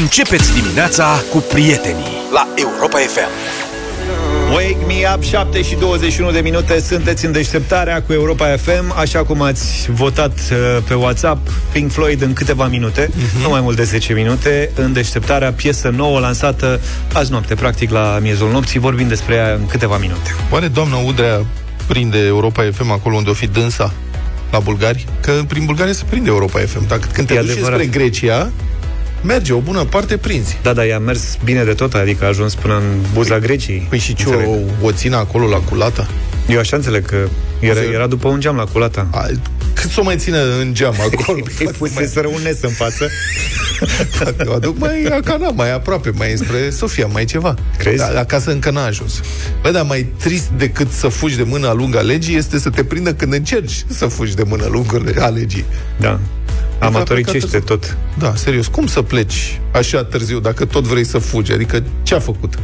Începeți dimineața cu prietenii la Europa FM. Wake me up, 7 și 21 de minute Sunteți în deșteptarea cu Europa FM Așa cum ați votat uh, pe WhatsApp Pink Floyd în câteva minute uh-huh. Nu mai mult de 10 minute În deșteptarea, piesă nouă lansată Azi noapte, practic la miezul nopții Vorbim despre ea în câteva minute Oare doamna Udrea prinde Europa FM acolo unde o fi dânsa? La bulgari? Că prin Bulgaria se prinde Europa FM Dacă când te duci spre Grecia merge o bună parte prinzi. Da, da, i-a mers bine de tot, adică a ajuns până în buza Greciei. Păi și ce, o, o țină acolo la culata? Eu așa înțeleg că era, era după un geam la culata. A, cât să o mai țină în geam acolo? Îi puse să răunes în față. o aduc mai acana, mai aproape, mai spre Sofia, mai ceva. Crezi? Da, acasă încă n-a ajuns. Băi, dar mai trist decât să fugi de mâna lungă a legii este să te prindă când încerci să fugi de mână lungă a legii. Da. Amatoricește tot. Da, serios. Cum să pleci așa târziu dacă tot vrei să fugi? Adică ce a făcut?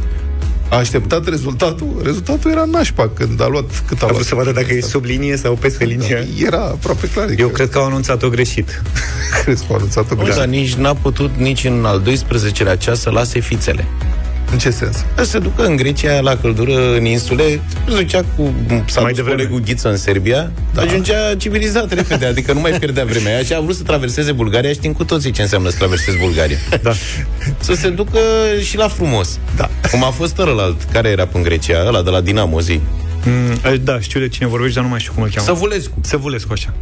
A așteptat rezultatul? Rezultatul era nașpa când a luat cât a, a luat. să vadă dacă e sub linie sau peste da, linie. Da, era aproape clar. Eu că... cred că au anunțat-o greșit. Crezi că au anunțat-o greșit? Da, nici n-a putut nici în al 12-lea ceas să lase fițele. În ce sens? Se ducă în Grecia, la căldură, în insule, se ducea cu sau mai devreme cu ghiță în Serbia, da. ajungea civilizat repede, adică nu mai pierdea vremea aia și a vrut să traverseze Bulgaria, știm cu toții ce înseamnă să traversezi Bulgaria. Da. Să se ducă și la frumos. Da. Cum a fost ălalt, care era în Grecia, ăla de la Dinamo, zi. Mm, da, știu de cine vorbești, dar nu mai știu cum îl cheamă. Săvulescu. Săvulescu, așa.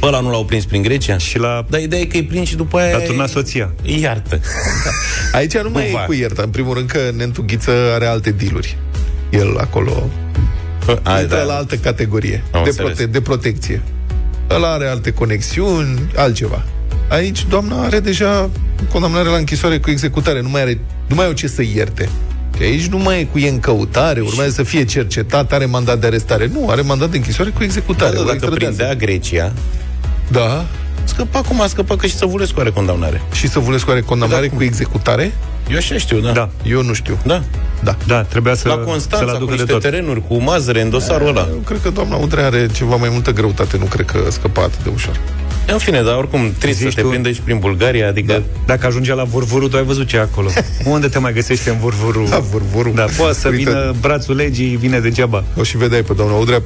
Pe ăla nu l-au prins prin Grecia? Și la... Dar ideea e că îi prind și după aia... A turnat soția. Iartă. Aici nu mai e cu iertă. În primul rând că Nentu Ghiță are alte dealuri. El acolo a, intră da. la altă categorie de, prote- de protecție. Ăla are alte conexiuni, altceva. Aici doamna are deja condamnare la închisoare cu executare. Nu mai are, nu mai au ce să ierte. Că aici nu mai e cu e în căutare, urmează să fie cercetat, are mandat de arestare. Nu, are mandat de închisoare cu executare. Da, da, dacă prindea Grecia, da. Scăpa cum a scăpat, că și Săvulescu are condamnare. Și Săvulescu are condamnare da, cu executare? Eu așa știu, da. da. Eu nu știu. Da. Da. Da, trebuia să La Constanța, să cu niște de tot. terenuri, cu mazăre în dosarul ăla. Eu cred că doamna Udrea are ceva mai multă greutate, nu cred că scăpa atât de ușor. În fine, dar oricum, trebuie să te prinde și prin Bulgaria, adică... Da. Dacă ajungea la Vurvuru, tu ai văzut ce e acolo. Unde te mai găsești în Vurvuru? La Vurvuru. Da, poate să Uite. vină brațul legii, vine degeaba. O și vedeai pe doamna Udrea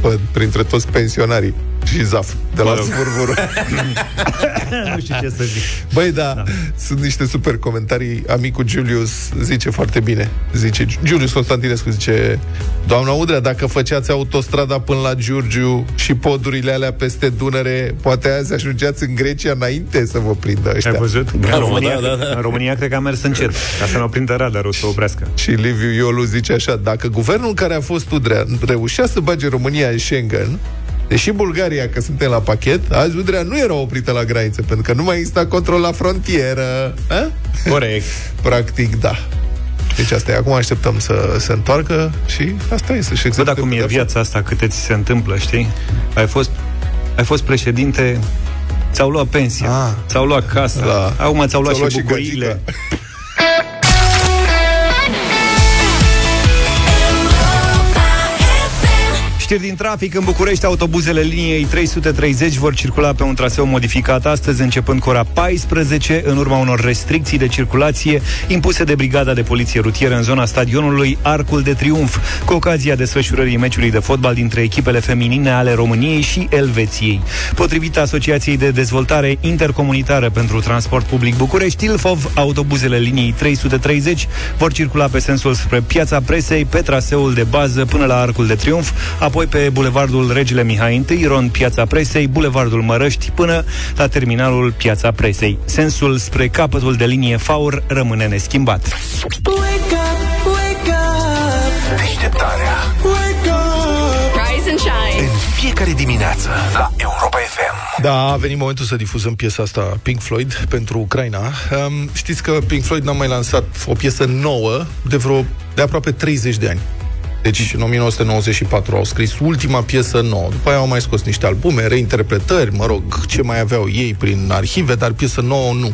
pe, printre toți pensionarii și Zaf, de la Zvârvură. nu știu ce să zic. Băi, da, da, sunt niște super comentarii. Amicul Julius zice foarte bine. Zice, Julius Constantinescu zice, doamna Udrea, dacă făceați autostrada până la Giurgiu și podurile alea peste Dunăre, poate azi ajungeați în Grecia înainte să vă prindă ăștia. Ai văzut? În România, da, da, da. în România cred că a mers încet, ca să nu prindă radarul să oprească. Și Liviu Iolu zice așa, dacă guvernul care a fost Udrea reușea să bage România în Schengen, Deși Bulgaria, că suntem la pachet, azi Udrea nu era oprită la graniță, pentru că nu mai exista control la frontieră. A? Corect. Practic, da. Deci asta e. Acum așteptăm să se întoarcă și asta e, să-și Văd acum e viața asta, câte ți se întâmplă, știi? Ai fost, ai fost președinte, ți-au luat pensia, ah. ți-au luat casa, da. acum ți-au luat, ți-au și bucuriile. Știri din trafic în București, autobuzele liniei 330 vor circula pe un traseu modificat astăzi, începând cu ora 14, în urma unor restricții de circulație impuse de Brigada de Poliție Rutieră în zona stadionului Arcul de Triunf, cu ocazia desfășurării meciului de fotbal dintre echipele feminine ale României și Elveției. Potrivit Asociației de Dezvoltare Intercomunitară pentru Transport Public București, Ilfov, autobuzele liniei 330 vor circula pe sensul spre Piața Presei, pe traseul de bază până la Arcul de Triunf, apoi apoi pe Bulevardul Regele Mihai I, rond Piața Presei, Bulevardul Mărăști, până la terminalul Piața Presei. Sensul spre capătul de linie Faur rămâne neschimbat. Wake up, wake up. Deșteptarea. Wake up. Rise and shine. În fiecare dimineață la Europa FM. Da, a venit momentul să difuzăm piesa asta Pink Floyd pentru Ucraina. Um, știți că Pink Floyd n-a mai lansat o piesă nouă de vreo de aproape 30 de ani. Deci în 1994 au scris ultima piesă nouă. După aia au mai scos niște albume, reinterpretări, mă rog, ce mai aveau ei prin arhive, dar piesă nouă nu.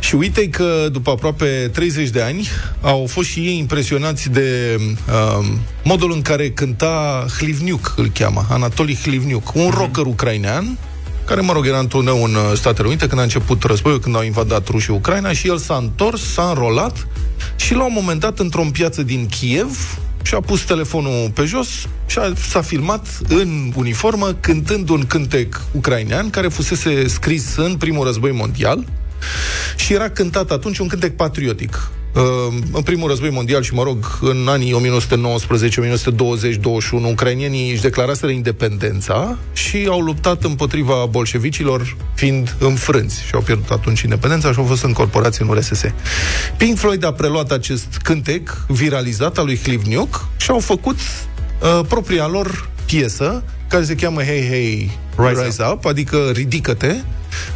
Și uite că după aproape 30 de ani au fost și ei impresionați de uh, modul în care cânta Hlivniuk, îl cheamă, Anatoli Hlivniuk, un mm-hmm. rocker ucrainean care, mă rog, era într în uh, Statele Unite când a început războiul, când au invadat rușii Ucraina și el s-a întors, s-a înrolat și la un moment dat, într-o piață din Kiev, și-a pus telefonul pe jos și a, s-a filmat în uniformă cântând un cântec ucrainean care fusese scris în primul război mondial și era cântat atunci un cântec patriotic. Uh, în primul război mondial și, mă rog, în anii 1919, 1920, 21, ucrainienii își declaraseră independența și au luptat împotriva bolșevicilor, fiind înfrânți și au pierdut atunci independența și au fost încorporați în URSS. Pink Floyd a preluat acest cântec viralizat al lui Clive și au făcut uh, propria lor piesă care se cheamă Hey Hey Rise, Rise Up. Up, adică ridică-te.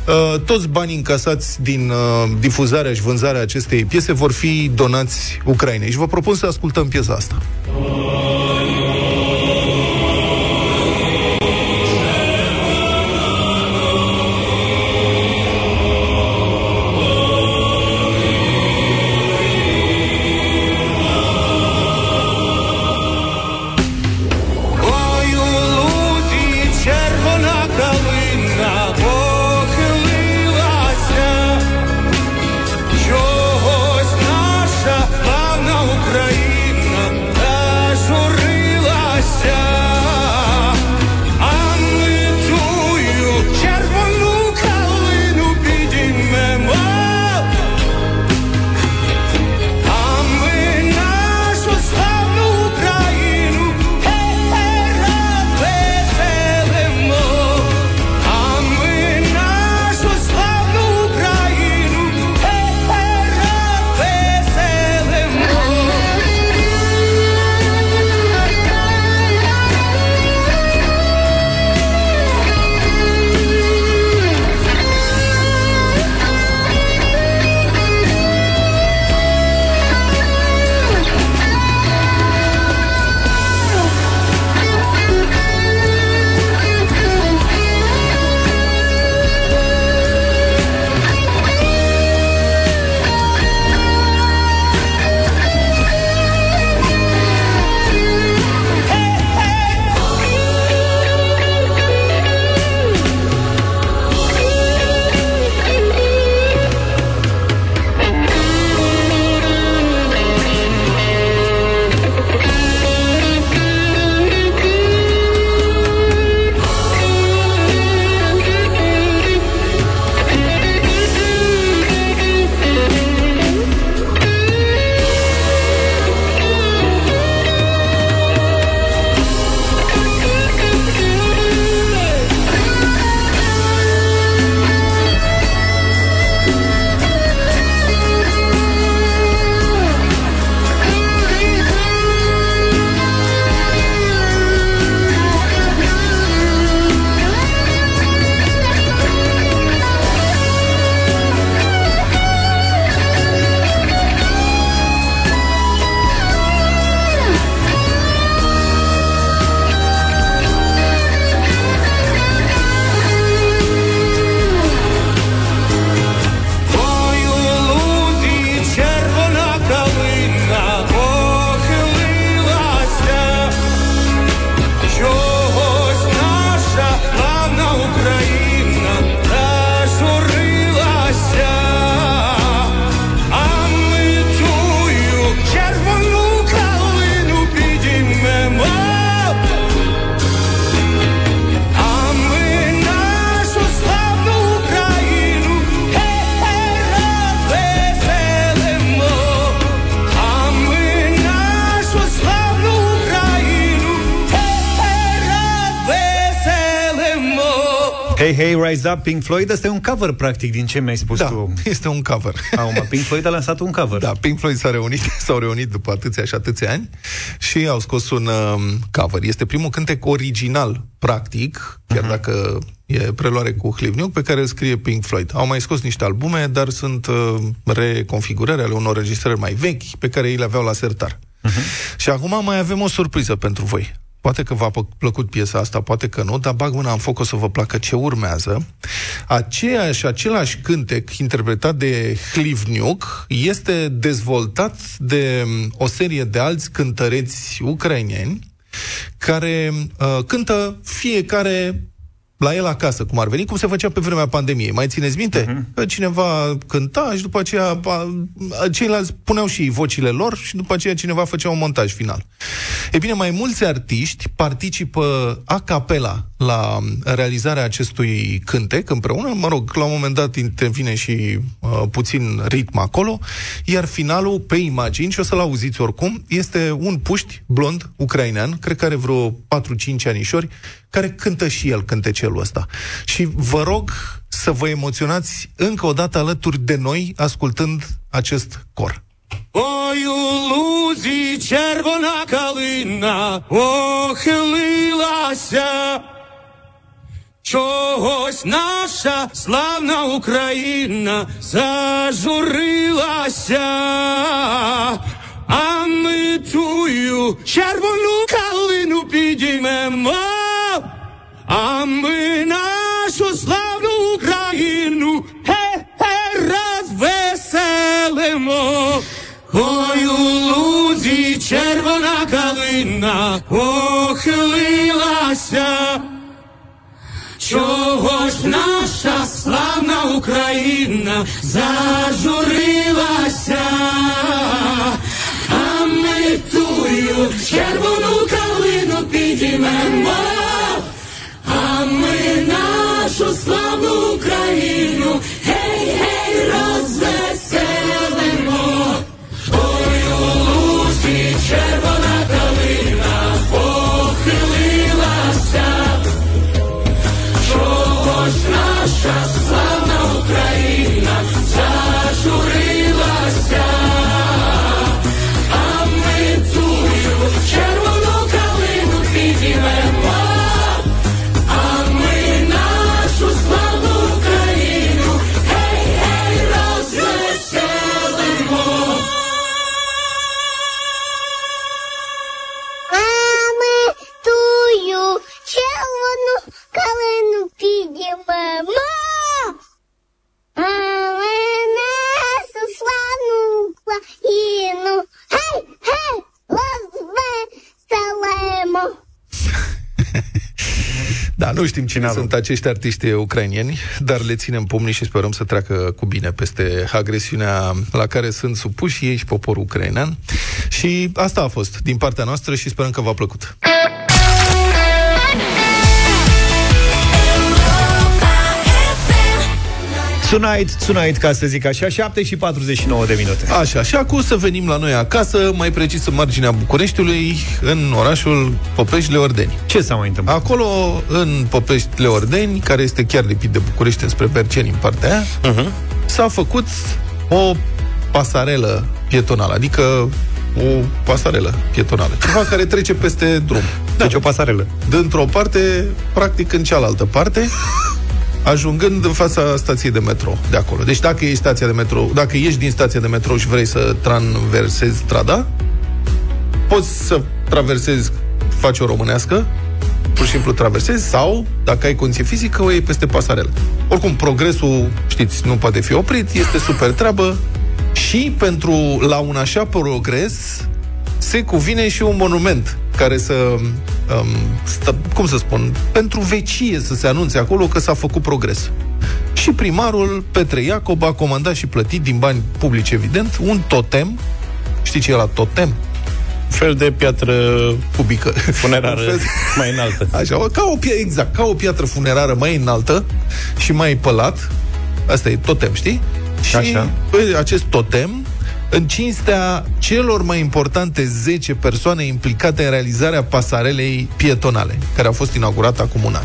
Uh, toți banii încasați din uh, difuzarea și vânzarea acestei piese vor fi donați Ucrainei. Și vă propun să ascultăm piesa asta. Rise Up, Pink Floyd, asta e un cover, practic, din ce mi-ai spus da, tu. este un cover. Acum, Pink Floyd a lansat un cover. Da, Pink Floyd s-a reunit, s-au reunit după atâția și atâția ani și au scos un um, cover. Este primul cântec original, practic, chiar uh-huh. dacă e preluare cu Clive pe care îl scrie Pink Floyd. Au mai scos niște albume, dar sunt uh, reconfigurări ale unor registrări mai vechi pe care ei le aveau la sertar. Uh-huh. Și acum mai avem o surpriză pentru voi. Poate că v-a plăcut piesa asta, poate că nu, dar bag mâna în foc o să vă placă ce urmează. Aceeași, același cântec interpretat de Hlivniuk este dezvoltat de um, o serie de alți cântăreți ucraineni care uh, cântă fiecare la el acasă, cum ar veni, cum se făcea pe vremea pandemiei. Mai țineți minte? Uh-huh. Că cineva cânta și după aceea ceilalți puneau și vocile lor și după aceea cineva făcea un montaj final. E bine, mai mulți artiști participă a capela la realizarea acestui cântec împreună. Mă rog, la un moment dat intervine și uh, puțin ritm acolo, iar finalul pe imagini, și o să-l auziți oricum, este un puști blond ucrainean, cred că are vreo 4-5 anișori, care cântă și el cântecelul ăsta. Și vă rog să vă emoționați încă o dată alături de noi, ascultând acest cor. Ой, у лузі червона калина охилилася, Чогось наша славна Україна зажурилася, а ми тую червону калину підіймемо, а ми нашу славну Україну ге-ге розвеселимо. Ой, у лузі червона калина похилилася. Чого ж наша славна Україна зажурилася, а ми тую червону калину підіймемо, а ми нашу славну Україну гей, гей, розвеселимо. Știm cine sunt acești artiști ucrainieni, dar le ținem pumnii și sperăm să treacă cu bine peste agresiunea la care sunt supuși ei și poporul ucrainean. Și asta a fost din partea noastră și sperăm că v-a plăcut. Tonight, tonight, ca să zic așa, 7 și 49 de minute. Așa, și acum să venim la noi acasă, mai precis în marginea Bucureștiului, în orașul Popești-Leordeni. Ce s-a mai întâmplat? Acolo, în Popești-Leordeni, care este chiar lipit de București înspre Berceni, în partea aia, uh-huh. s-a făcut o pasarelă pietonală, adică o pasarelă pietonală. Ceva care trece peste drum. Deci o pasarelă. Dintr-o parte, practic în cealaltă parte, ajungând în fața stației de metro de acolo. Deci dacă ești stația de metro, dacă ieși din stația de metro și vrei să traversezi strada, poți să traversezi, faci o românească, pur și simplu traversezi, sau, dacă ai condiție fizică, o iei peste pasarelă. Oricum, progresul, știți, nu poate fi oprit, este super treabă și pentru, la un așa progres, se cuvine și un monument care să, um, stă, cum să spun, pentru vecie să se anunțe acolo că s-a făcut progres. Și primarul Petre Iacob a comandat și plătit din bani publici, evident, un totem. Știi ce e la totem? fel de piatră cubică. Funerară Un fel- mai înaltă. Așa, ca o, pia- exact, ca o piatră funerară mai înaltă și mai pălat. Asta e totem, știi? Și Așa. pe acest totem, în cinstea celor mai importante 10 persoane implicate în realizarea pasarelei pietonale, care a fost inaugurată acum un an.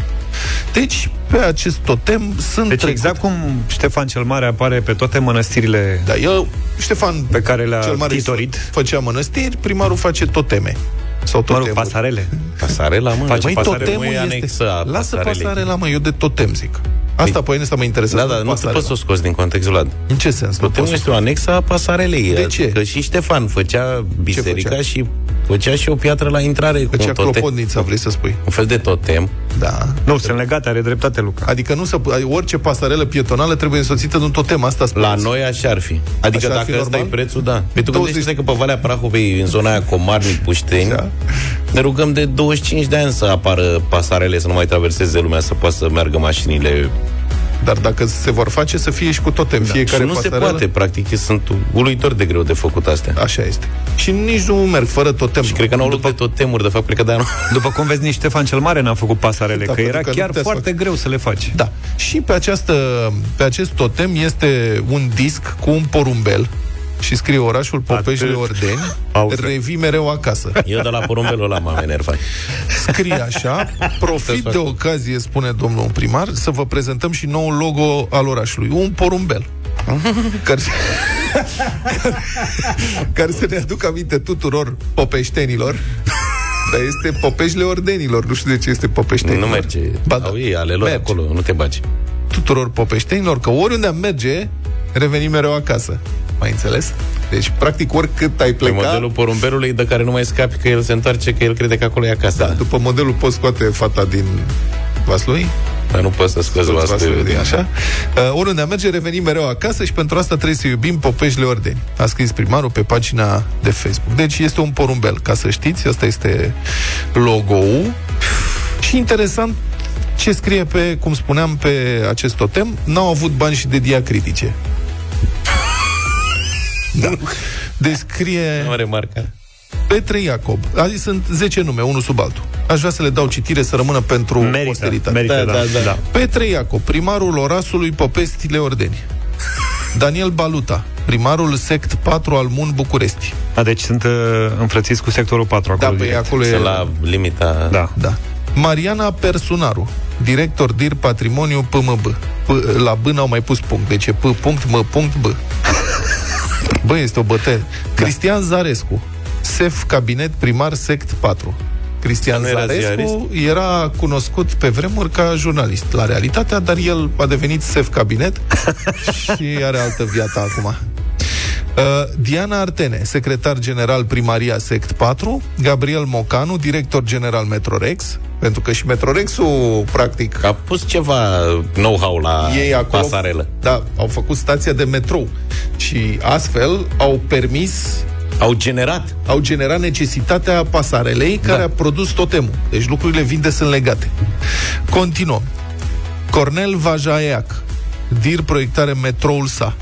Deci, pe acest totem sunt Deci trecute. exact cum Ștefan cel Mare apare pe toate mănăstirile Da, eu, Ștefan pe care le-a cel mare titorit. făcea mănăstiri, primarul face toteme. Sau Mă totemuri. rog, pasarele. Pasarela, mă. Face Măi, pasare, totemul mă, e este... anexă a Lasă pasarelei. pasarela, mă, eu de totem zic. Asta pe asta mă interesează. Da, da, nu pasarela. poți să o scoți din context, Vlad. În ce sens? Nu Totemul poți? este o anexă a pasarelei. De ce? Că și Ștefan făcea biserica făcea? și Făcea și o piatră la intrare Făcea cu un clopotnița, vrei să spui. Un fel de totem. Da. Nu, sunt legate, are dreptate, Luca. Adică nu să, orice pasarelă pietonală trebuie însoțită de un totem, asta spune. La noi așa ar fi. Adică așa dacă ăsta e prețul, da. Păi tu 20... gândește că pe Valea Prahovei, în zona aia Comarnic, Pușteni, așa. ne rugăm de 25 de ani să apară pasarele, să nu mai traverseze lumea, să poată să meargă mașinile dar dacă se vor face, să fie și cu totem. Da. Fiecare și nu pasarelă... se poate, practic, sunt uluitor de greu de făcut astea. Așa este. Și nici nu merg fără totem. Și cred că n-au După... de totemuri, de fapt, cred că de După cum vezi, nici Ștefan cel Mare n-a făcut pasarele, da, că era că chiar foarte fac. greu să le faci. Da. Și pe, această, pe acest totem este un disc cu un porumbel și scrie orașul Popeșle Ordeni, revii mereu acasă. Eu de la porumbelul ăla m-am enervat. Scrie așa, profit de ocazie, spune domnul primar, să vă prezentăm și noul logo al orașului. Un porumbel. care, care, care să ne aducă aminte tuturor popeștenilor dar este Popeșle Ordenilor. Nu știu de ce este Popeștenilor. Nu merge. Ba, da. Au ei ale lor merge. acolo, nu te bagi. Tuturor popeștenilor, că oriunde am merge, revenim mereu acasă. Mai înțeles? Deci, practic, oricât ai pleca... Pe modelul porumbelului de care nu mai scapi, că el se întoarce, că el crede că acolo e acasă. Da, după modelul poți scoate fata din vaslui, dar nu poți să scoți vaslui din așa. Uh, oriunde merge, revenim mereu acasă și pentru asta trebuie să iubim Popeșile Ordeni. A scris primarul pe pagina de Facebook. Deci este un porumbel, ca să știți, asta este logo-ul. Și interesant ce scrie pe, cum spuneam, pe acest totem, n-au avut bani și de diacritice. Da. Descrie... Nu remarca. Petre Iacob. Azi sunt 10 nume, unul sub altul. Aș vrea să le dau citire să rămână pentru merită, posteritate. Merită, da, da, da, da. Petre Iacob, primarul orașului Popestile Ordeni. Daniel Baluta, primarul sect 4 al Mun București. A, deci sunt uh, înfrățiți cu sectorul 4 acolo. Da, pe acolo e... la limita... Da. da. Mariana Personaru, director DIR Patrimoniu PMB. P- la B n-au mai pus punct, deci e P punct, M punct, B. Bă, este o bătălie. Da. Cristian Zarescu, SEF Cabinet Primar Sect 4. Cristian era Zarescu era cunoscut pe vremuri ca jurnalist la realitatea, dar el a devenit SEF Cabinet și are altă viață acum. Uh, Diana Artene, secretar general Primaria Sect 4, Gabriel Mocanu, director general Metrorex, pentru că și Metrorexul, practic... A pus ceva know-how la ei acolo, pasarelă. Da, au făcut stația de metrou și astfel au permis au generat. Au generat necesitatea pasarelei care da. a produs totemul. Deci lucrurile vinde sunt legate. Continuăm. Cornel Vajaeac, DIR proiectare metroul sa.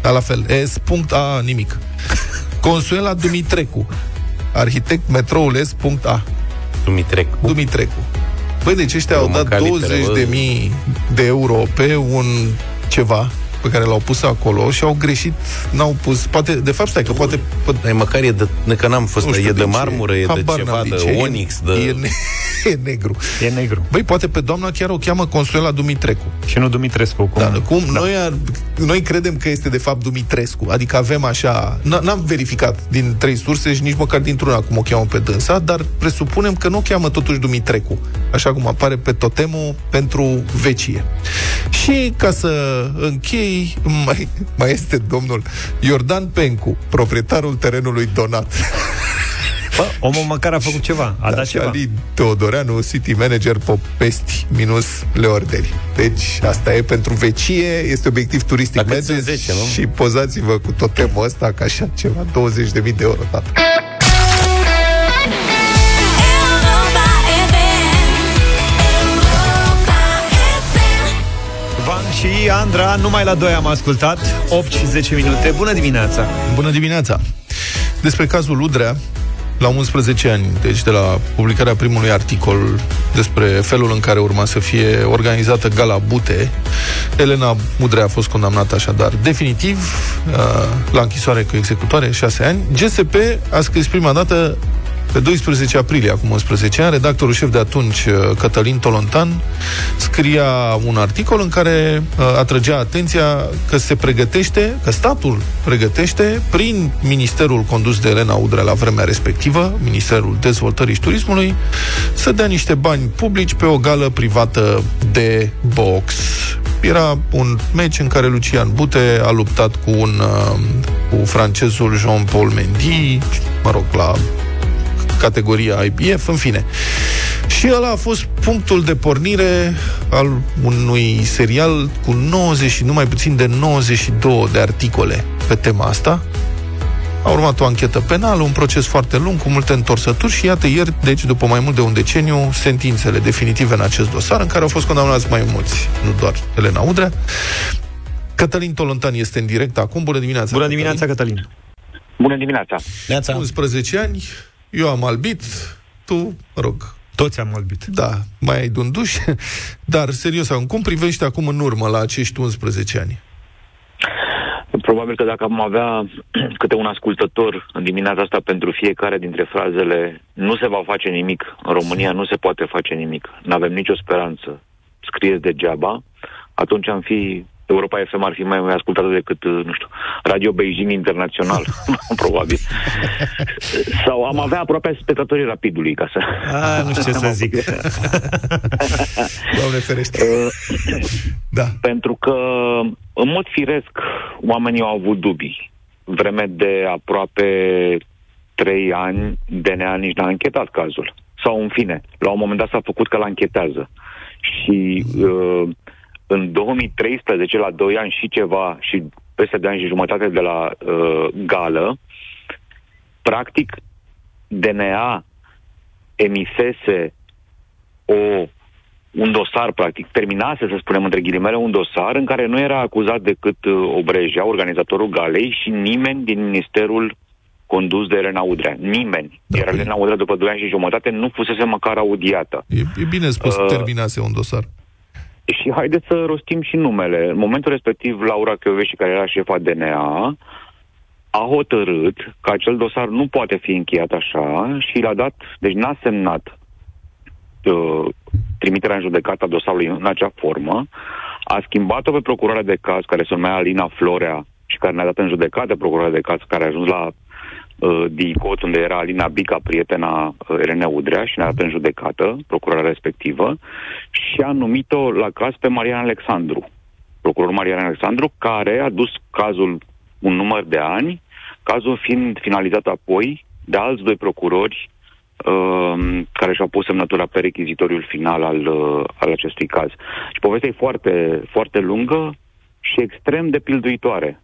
Da, la fel. S.A. nimic. Consuela Dumitrecu, arhitect metroul S.A. Dumitrecu. Dumitrecu. Băi, deci ăștia au dat 20 de mii de euro pe un ceva pe care l-au pus acolo și au greșit, n-au pus, poate, de fapt, stai, că poate... Dar măcar e de, că n-am fost, știu, e de marmură, e de ceva, de, de onyx, de... E, ne, e negru. E negru. Băi, poate pe doamna chiar o cheamă Consuela Dumitrecu. Și nu Dumitrescu, cum? Da, cum da. Noi, ar, noi credem că este de fapt Dumitrescu, adică avem așa, n-am verificat din trei surse și nici măcar dintr-una cum o cheamă pe dânsa, dar presupunem că nu o cheamă totuși Dumitrecu, așa cum apare pe totemul pentru vecie. Și ca să închei, mai, mai este domnul Iordan Pencu, proprietarul terenului donat. Bă, omul măcar a făcut ceva, a da, dat ceva. Ali Teodoreanu, City Manager Popesti minus Leorderi. Deci asta e pentru vecie, este obiectiv turistic. Mergeți 10, nu? și pozați-vă cu totemul ăsta, ca așa ceva, 20.000 de euro, tata. Și Andra, numai la 2 am ascultat 8 și 10 minute. Bună dimineața! Bună dimineața! Despre cazul Udrea, la 11 ani, deci de la publicarea primului articol despre felul în care urma să fie organizată gala Bute, Elena Udrea a fost condamnată așadar definitiv uh, la închisoare cu executoare, 6 ani. GSP a scris prima dată pe 12 aprilie, acum 11 ani, redactorul șef de atunci, uh, Cătălin Tolontan, scria un articol în care uh, atrăgea atenția că se pregătește, că statul pregătește, prin ministerul condus de Elena Udrea la vremea respectivă, Ministerul Dezvoltării și Turismului, să dea niște bani publici pe o gală privată de box. Era un meci în care Lucian Bute a luptat cu un uh, cu francezul Jean-Paul Mendy, mă rog, la categoria IPF, în fine. Și ăla a fost punctul de pornire al unui serial cu 90 nu mai puțin de 92 de articole pe tema asta. A urmat o anchetă penală, un proces foarte lung, cu multe întorsături și iată ieri, deci după mai mult de un deceniu, sentințele definitive în acest dosar, în care au fost condamnați mai mulți, nu doar Elena Udrea. Cătălin Tolontan este în direct acum. Bună dimineața! Bună dimineața, Cătălin! Cătălin. Bună dimineața! Neața. 11 ani, eu am albit, tu, mă rog, toți am albit. Da, mai ai dunduș. Dar, serios, cum privești acum în urmă la acești 11 ani? Probabil că dacă am avea câte un ascultător în dimineața asta pentru fiecare dintre frazele nu se va face nimic, în România nu se poate face nimic, nu avem nicio speranță, scrieți degeaba, atunci am fi Europa FM ar fi mai, mai ascultată decât, uh, nu știu, Radio Beijing Internațional, probabil. Sau am avea aproape spectatorii rapidului, ca să... A, nu știu ce să zic. Doamne ferește. Uh, da. Pentru că, în mod firesc, oamenii au avut dubii. Vreme de aproape trei ani, DNA nici n-a închetat cazul. Sau, în fine, la un moment dat s-a făcut că l-anchetează. Și uh, în 2013, la 2 ani și ceva, și peste 2 ani și jumătate de la uh, gală, practic DNA emisese o, un dosar, practic, terminase, să spunem între ghilimele, un dosar în care nu era acuzat decât uh, Obreja, organizatorul galei, și nimeni din Ministerul condus de Elena Udrea. Nimeni. Da, Iar Elena Udrea, după 2 ani și jumătate, nu fusese măcar audiată. E, e bine spus, uh, terminase un dosar. Și haideți să rostim și numele. În momentul respectiv, Laura Chioveși, care era șefa DNA, a hotărât că acel dosar nu poate fi încheiat așa și l-a dat, deci n-a semnat uh, trimiterea în judecată a dosarului în acea formă, a schimbat-o pe procurarea de caz care se numea Alina Florea și care ne-a dat în judecată procurarea de caz care a ajuns la uh, DICOT, unde era Alina Bica, prietena uh, Elena Udrea, și ne-a dat în judecată, procurarea respectivă, și a numit-o la caz pe Marian Alexandru, procurorul Marian Alexandru, care a dus cazul un număr de ani, cazul fiind finalizat apoi de alți doi procurori uh, care și-au pus semnătura pe rechizitoriul final al, uh, al acestui caz. Și povestea e foarte, foarte lungă și extrem de pilduitoare.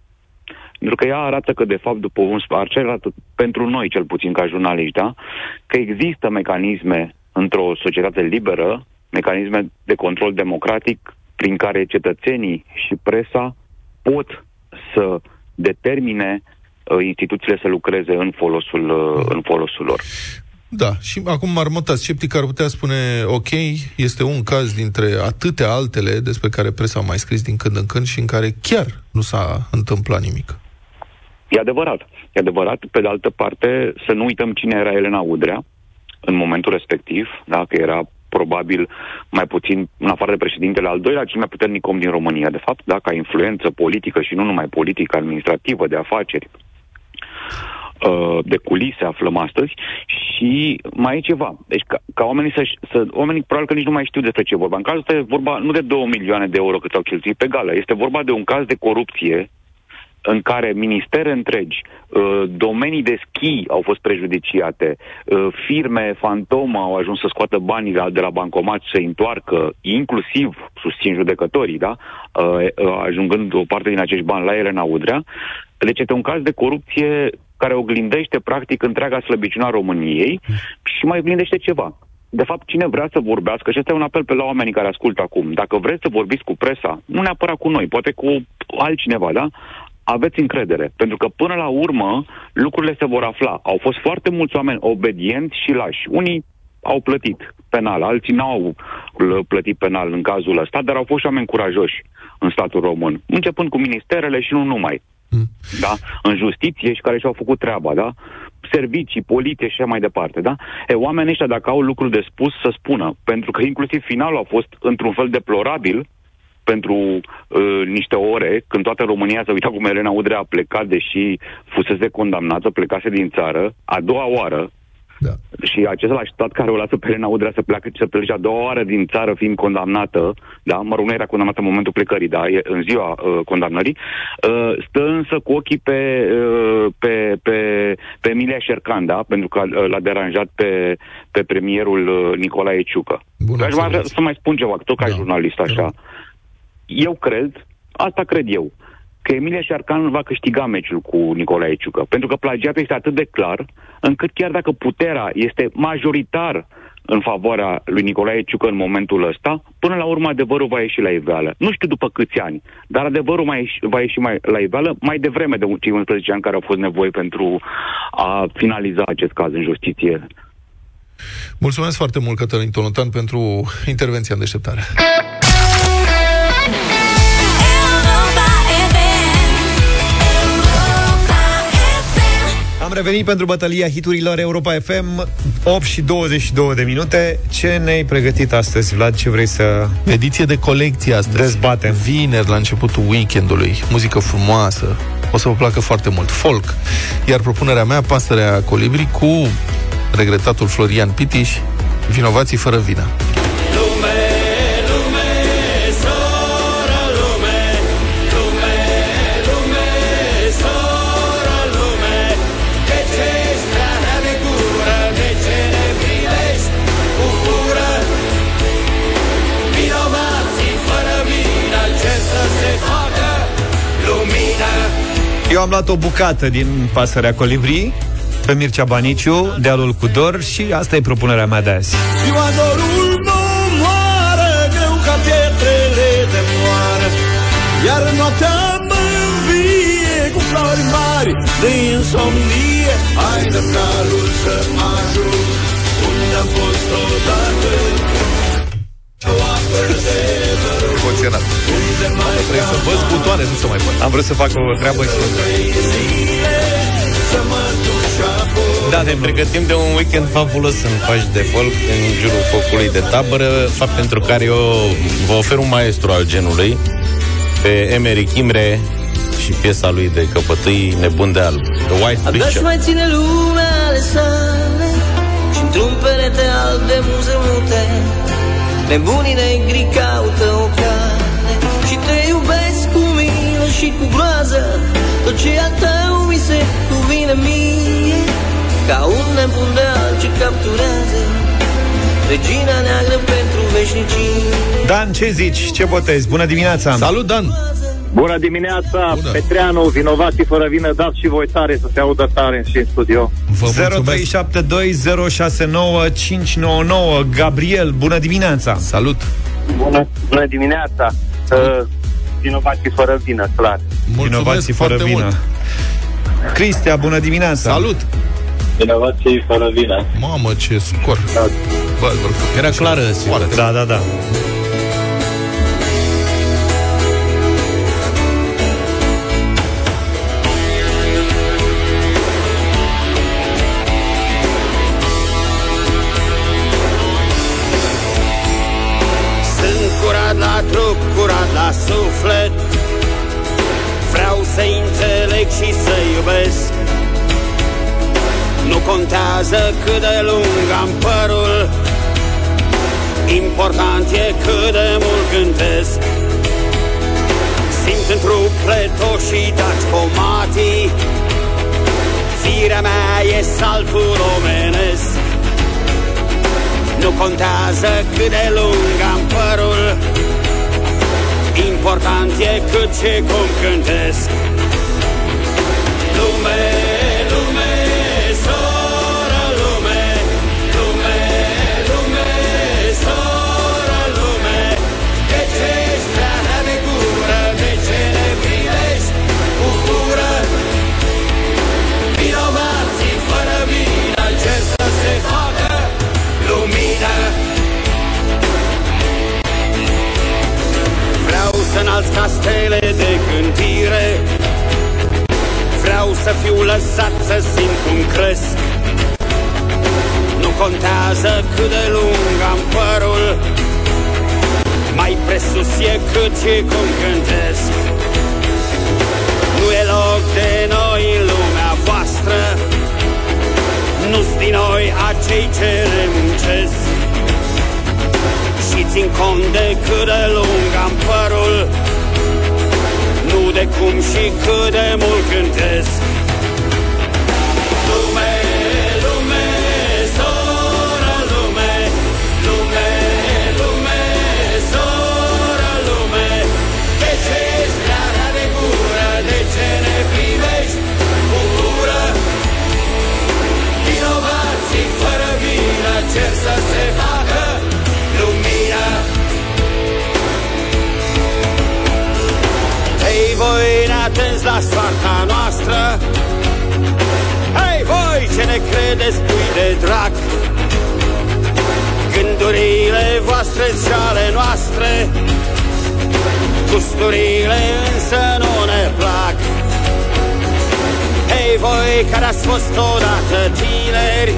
Pentru că ea arată că, de fapt, după un ce arată pentru noi, cel puțin ca jurnaliști, da? că există mecanisme într-o societate liberă, mecanisme de control democratic prin care cetățenii și presa pot să determine uh, instituțiile să lucreze în folosul, uh, în folosul lor. Da, și acum Marmota Sceptic ar putea spune, ok, este un caz dintre atâtea altele despre care presa a mai scris din când în când și în care chiar nu s-a întâmplat nimic. E adevărat. E adevărat. Pe de altă parte, să nu uităm cine era Elena Udrea în momentul respectiv, da, că era probabil mai puțin, în afară de președintele, al doilea cel mai puternic om din România, de fapt, da, ca influență politică și nu numai politică, administrativă, de afaceri, uh, de culise aflăm astăzi și mai e ceva. Deci ca, ca oamenii să, să oamenii probabil că nici nu mai știu despre ce vorba. În cazul ăsta e vorba nu de 2 milioane de euro cât au cheltuit pe gală, este vorba de un caz de corupție în care ministere întregi, uh, domenii de schi au fost prejudiciate, uh, firme fantomă au ajuns să scoată banii de la bancomat și să întoarcă, inclusiv, susțin judecătorii, da? Uh, ajungând o parte din acești bani la Elena Udrea. Deci este un caz de corupție care oglindește practic întreaga slăbiciune a României și mai oglindește ceva. De fapt, cine vrea să vorbească, și este un apel pe la oamenii care ascultă acum, dacă vreți să vorbiți cu presa, nu neapărat cu noi, poate cu altcineva, da? Aveți încredere, pentru că până la urmă lucrurile se vor afla. Au fost foarte mulți oameni obedienți și lași. Unii au plătit penal, alții n-au plătit penal în cazul ăsta, dar au fost și oameni curajoși în statul român, începând cu ministerele și nu numai. Mm. Da? În justiție și care și-au făcut treaba, da? Servicii, poliție și așa mai departe, da? E, oamenii ăștia, dacă au lucruri de spus, să spună. Pentru că inclusiv finalul a fost într-un fel deplorabil, pentru uh, niște ore, când toată România s-a uitat cum Elena Udrea a plecat, deși fusese condamnată, plecase din țară, a doua oară, Da. Și același stat care o lasă pe Elena Udrea să pleacă, să plece a doua oară din țară fiind condamnată, da, mă rog, nu era condamnată în momentul plecării, da, e în ziua uh, condamnării, uh, stă însă cu ochii pe, uh, pe, pe, pe Emilia Șercan, da, pentru că uh, l-a deranjat pe, pe premierul uh, Nicolae Ciucă. Bună Aș vrea să mai spun ceva, tot ca da. jurnalist așa. Da. Eu cred, asta cred eu, că Emilia Șarcan va câștiga meciul cu Nicolae Ciucă. Pentru că plagiatul este atât de clar, încât chiar dacă puterea este majoritar în favoarea lui Nicolae Ciucă în momentul ăsta, până la urmă adevărul va ieși la iveală. Nu știu după câți ani, dar adevărul mai ieși, va ieși mai la iveală mai devreme de cei 11 ani care au fost nevoie pentru a finaliza acest caz în justiție. Mulțumesc foarte mult, Cătălin Tolontan, pentru intervenția în deșteptare. Revenit pentru bătălia hiturilor Europa FM 8 și 22 de minute. Ce ne-ai pregătit astăzi, Vlad? Ce vrei să... Ediție de colecție astăzi. Dezbatem? Vineri, la începutul weekendului. Muzică frumoasă. O să vă placă foarte mult. Folk. Iar propunerea mea, Pasărea Colibri Cu regretatul Florian Pitiș Vinovații fără vină am luat o bucată din Pasărea Colibri pe Mircea Baniciu, Dealul cu Dor și asta e propunerea mea de azi. Ziua dorul mă moară, greu ca pietrele de moară, iar noaptea mă învie cu flori mari de insomnie. Hai de calul să mă ajut, unde am fost odată, o apă de emoționat. Trebuie să văz butoane, nu să mai pot. Am vrut să fac o treabă și... Da, ne pregătim de un weekend fabulos în pași de folk în jurul focului de tabără, fapt pentru care eu vă ofer un maestru al genului pe Emery Kimre și piesa lui de căpătâi Nebun de alb, The White Preacher. mai ține lumea ale sale și într-un perete alb de muze mute Nebunii negri caută o cale Și te iubesc cu milă și cu groază Tot ce al tău mi se cuvine mie Ca un nebun de ce capturează Regina neagră pentru veșnicie Dan, ce zici? Ce votezi? Bună dimineața! Salut, Dan! Bună dimineața, Bună. Petreanu, vinovații fără vină, dați și voi tare să se audă tare și în studio. 0372069599 Gabriel, bună dimineața! Salut! Bună, bună dimineața! Uh, vinovații fără vină, clar. Mulțumesc vinovații fără vină. Mult. Cristia, bună dimineața! Salut! Vinovații fără vină. Mamă, ce scor! Da. Bă, Era clară, Da, da, da. Suflet. Vreau să înțeleg și să iubesc. Nu contează cât de lung am părul. Important e cât de mult gândesc. Simt în trup pletoșii daci pomatii. Firea mea e saltul omenesc. Nu contează cât de lung am părul Important e cât ce cum cântesc. Lume să înalți castele de cântire Vreau să fiu lăsat să simt cum cresc. Nu contează cât de lung am părul. Mai presus e cât și cum cântesc Nu e loc de noi în lumea voastră. Nu-s din noi ce muncesc. Și țin cont de cât de lung am părul. Nu de cum și cât de mult cântesc atenți soarta noastră. Hei voi ce ne credeți pui de drac? Gândurile voastre și ale noastre Gusturile însă nu ne plac. Hei voi care ați fost odată tineri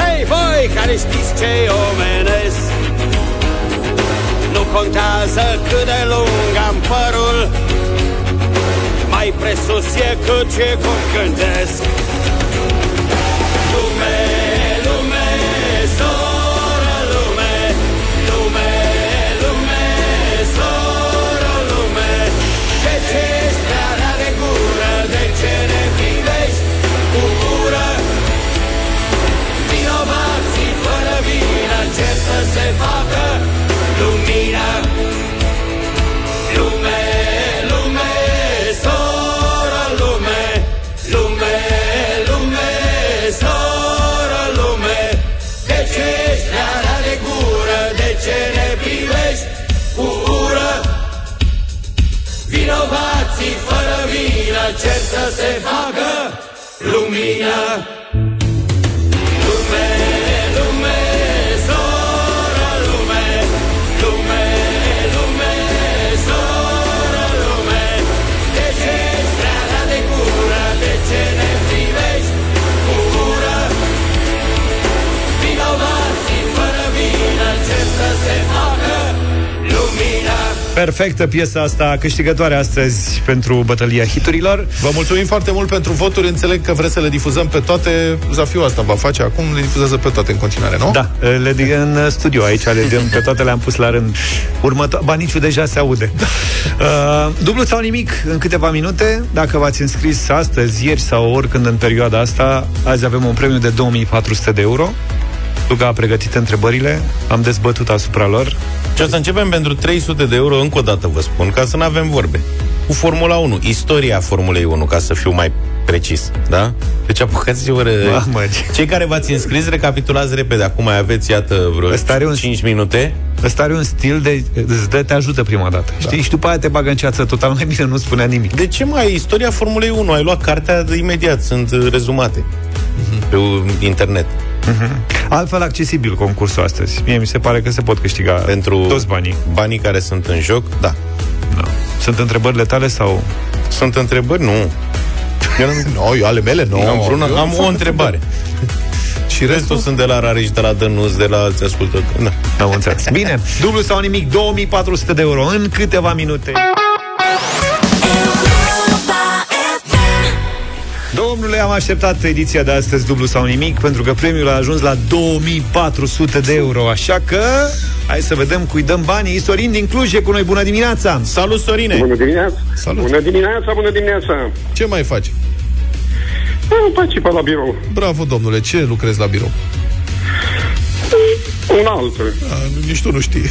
Hei voi care știți ce omenesc. Nu contează cât de lung am părul mai presus e cât ce cum cântesc Lume, lume, soră lume Lume, lume, soră lume. De ce ești prea de gură De ce ne privești cu ură Vinovații fără vină Ce să se facă cer să se facă lumină Perfectă piesa asta, câștigătoare astăzi pentru bătălia hiturilor. Vă mulțumim foarte mult pentru voturi. Înțeleg că vreți să le difuzăm pe toate. Zafiu asta va face acum, le difuzează pe toate în continuare, nu? Da, le în studio aici, le pe toate le-am pus la rând. Următo- Baniciu deja se aude. Uh, dublu sau nimic în câteva minute. Dacă v-ați înscris astăzi, ieri sau oricând în perioada asta, azi avem un premiu de 2400 de euro. Luca a pregătit întrebările, am dezbătut asupra lor. Și o să începem pentru 300 de euro, încă o dată vă spun, ca să nu avem vorbe. Cu Formula 1, istoria Formulei 1, ca să fiu mai precis, da? Deci apucați-vă Cei care v-ați înscris, recapitulați repede Acum mai aveți, iată, vreo Ăsta are un, 5 minute Ăsta are un stil de îți dă, te ajută prima dată da. Știi? Și după aia te bagă în ceață total mai bine Nu spunea nimic De ce mai? Istoria Formulei 1 Ai luat cartea de imediat Sunt rezumate uh-huh. Pe internet Uh-huh. Altfel accesibil concursul astăzi. Mie mi se pare că se pot câștiga Pentru toți banii. Banii care sunt în joc, da. No. Sunt întrebările tale sau? Sunt întrebări? Nu. no, eu ale mele, nu. Am, vreuna, am o întrebare. Și restul sunt de la Rareș, de la Dănuț, de la alți ascultători. Da. Am înțeles. Bine, dublu sau nimic, 2400 de euro în câteva minute. Domnule, am așteptat ediția de astăzi dublu sau nimic Pentru că premiul a ajuns la 2400 de euro Așa că hai să vedem cui dăm banii. Sorin din Cluj e cu noi, bună dimineața! Salut, Sorine! Bună dimineața! Salut. Bună dimineața, bună dimineața! Ce mai faci? Am participat la birou. Bravo, domnule, ce lucrezi la birou? Un altul. A, Nici tu nu știi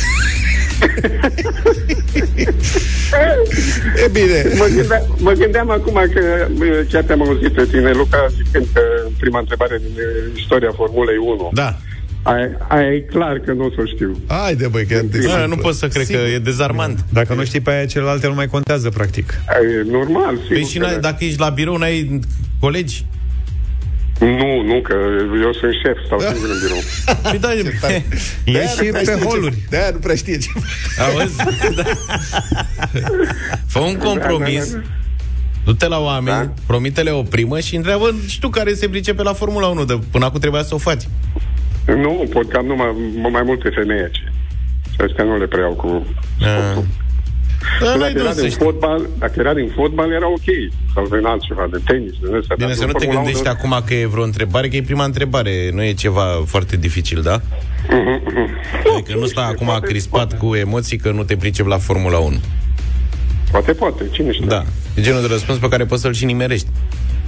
e bine. Mă gândeam, mă gândeam acum că chiar te-am auzit pe tine, Luca, zicând că prima întrebare din istoria Formulei 1. Da. Aia e clar că nu o să știu. Haide, băi, că da, nu pot să cred sigur. că e dezarmant. Dacă nu știi pe aia, celelalte nu mai contează, practic. E normal, sigur. Păi și dacă ești la birou, n-ai colegi? Nu, nu, că eu sunt șef, stau da. singur în birou. Păi da, e, e și pe holuri. De-aia nu prea știe ce. Auzi? Da. Fă un compromis. Da, da, da. Du-te la oameni, da? promite-le o primă și întreabă și tu care se pricepe la Formula 1, de până acum trebuia să o faci. Nu, pot că am numai mai multe femei aici. Și astea nu le preiau cu... A. Da, dacă era din fotbal, dacă era din fotbal, era ok. Sau din altceva, de tenis, din ăsta. Bine, să nu te gândești 1... acum că e vreo întrebare, că e prima întrebare. Nu e ceva foarte dificil, da? Uh-huh. Adică nu sta acum poate, crispat poate. cu emoții că nu te pricep la Formula 1. Poate, poate, cine știe. Da. E genul de răspuns pe care poți să-l și nimerești.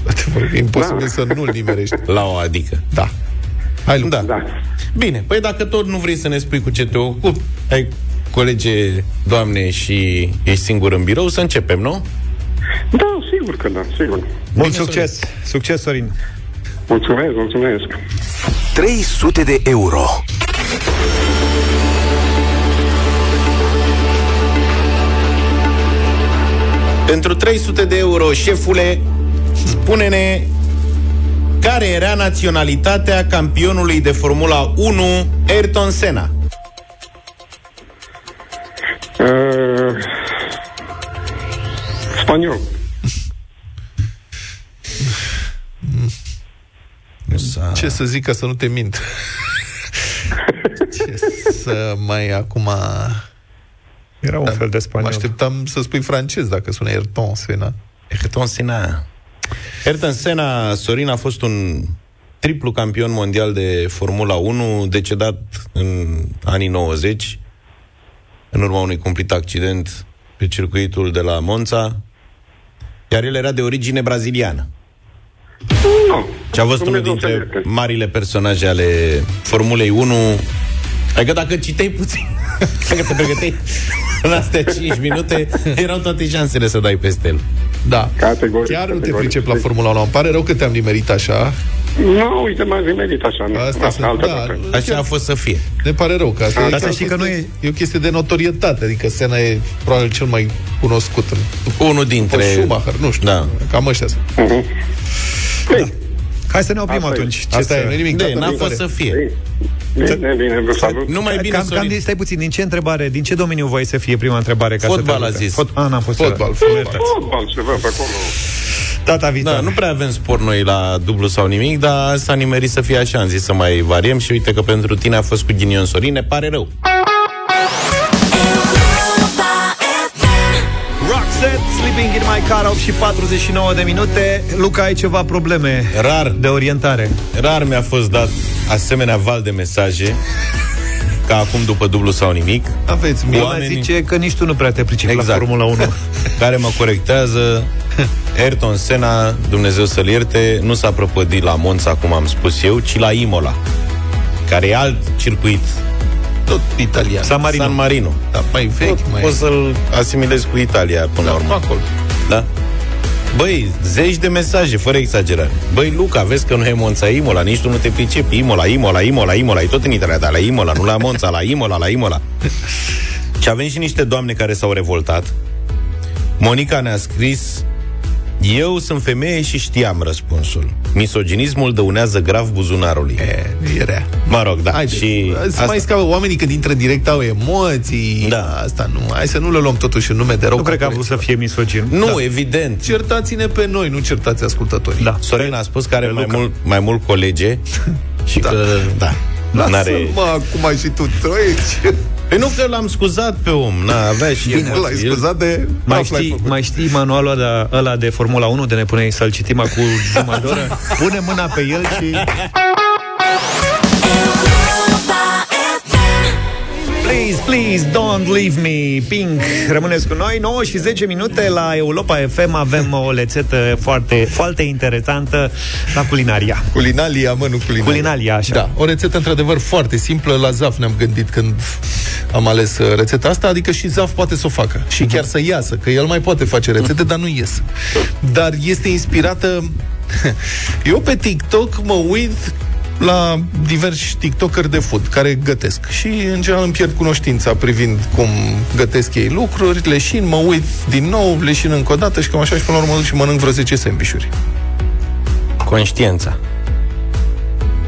E imposibil da. să nu-l nimerești. La o adică. Da. Hai, Da. da. Bine, păi dacă tot nu vrei să ne spui cu ce te ocupi, ai colege, doamne, și ești singur în birou, să începem, nu? Da, sigur că da, sigur. Mult succes! Sorin. Succes, Sorin! Mulțumesc, mulțumesc! 300 de euro. Pentru 300 de euro, șefule, spune-ne care era naționalitatea campionului de Formula 1 Ayrton Senna? Uh, spaniol. Ce să zic ca să nu te mint? Ce să mai acum... Era un da, fel de spaniol. Mă așteptam să spui francez dacă sună Ayrton Senna. Ayrton Senna. Ayrton Senna, Sorin a fost un triplu campion mondial de Formula 1, decedat în anii 90, în urma unui cumplit accident pe circuitul de la Monza, iar el era de origine braziliană. No, și a fost unul dintre marile personaje ale Formulei 1. Adică dacă citei puțin, dacă te pregăteai în astea 5 minute, erau toate șansele să dai peste el. Da. Categoric, Chiar nu te pricep la Formula 1. Îmi pare rău că te-am nimerit așa. Nu, uite, m-am nimerit așa. Nu. Asta, asta altă da, așa a fost să fie. Ne pare rău că asta, asta, știi că nu e... E o chestie de notorietate, adică Sena e probabil cel mai cunoscut în... Unul dintre... Schumacher, nu știu, da. cam ăștia sunt. Uh-huh. Da. Hai să ne oprim Asta atunci. Ce Asta să... e, nimic. De, n-a fost să fie. Bine, bine, vă salut. Nu mai bine, cam, cam, stai puțin, din ce întrebare, din ce domeniu voi să fie prima întrebare? Ca fotbal să a zis. Fot, a, n-am fost fotbal, fotbal. Fotbal, ceva pe acolo. Data viitoare. Da, nu prea avem spor noi la dublu sau nimic, dar s-a nimerit să fie așa. Am zis să mai variem și uite că pentru tine a fost cu ghinion Sorin, ne pare rău. Set, Sleeping in my car 8 și 49 de minute Luca, ai ceva probleme Rar De orientare Rar mi-a fost dat asemenea val de mesaje ca acum după dublu sau nimic. Aveți mie oamenii... zice că nici tu nu prea te pricepi exact. la Formula 1. care mă corectează. Ayrton Senna, Dumnezeu să-l ierte, nu s-a prăpădit la Monza, cum am spus eu, ci la Imola, care e alt circuit tot italian. San Marino. San Marino. Da, mai vechi, tot mai... Poți să-l asimilezi cu Italia până da, la urmă. acolo. Da? Băi, zeci de mesaje, fără exagerare. Băi, Luca, vezi că nu e Monța Imola, nici tu nu te pricepi. Imola, Imola, Imola, Imola, e tot în Italia, dar la Imola, nu la Monța, la Imola, la Imola. și avem și niște doamne care s-au revoltat. Monica ne-a scris eu sunt femeie și știam răspunsul. Misoginismul dăunează grav buzunarului. E, e rea. Mă rog, da. Haide, și asta... mai scapă oamenii când intră direct au emoții. Da. Asta nu. Hai să nu le luăm totuși în nume de rău. Nu cred că a vrut să fie misogin. Nu, da. evident. Certați-ne pe noi, nu certați ascultătorii. Da. Sorin a spus că are mai mult, mai mult colege și da. că... Da. Lasă-l, mă, acum ai și tu trăiești. Păi nu că l-am scuzat pe om, n-a avea și Bine, l-ai scuzat de... Mai știi, mai știi manualul ăla, ăla de Formula 1 de ne puneai să-l citim acum jumătate de oră? Pune mâna pe el și... Please, please, don't leave me Pink, rămâneți cu noi. 9 și 10 minute la Europa FM Avem o lețetă foarte, foarte interesantă La culinaria. Culinalia, mă, nu culinaria. Culinalia, așa. Da, o rețetă într-adevăr foarte simplă. La Zaf ne-am gândit când am ales uh, rețeta asta Adică și Zaf poate să o facă. Și uh-huh. chiar să iasă, că el mai poate face rețete Dar nu ies. Dar este inspirată Eu pe TikTok mă uit la diversi tiktokeri de food care gătesc și în general îmi pierd cunoștința privind cum gătesc ei lucruri, leșin, mă uit din nou, leșin încă o dată și cam așa și până la urmă și mănânc vreo 10 sandvișuri. Conștiința.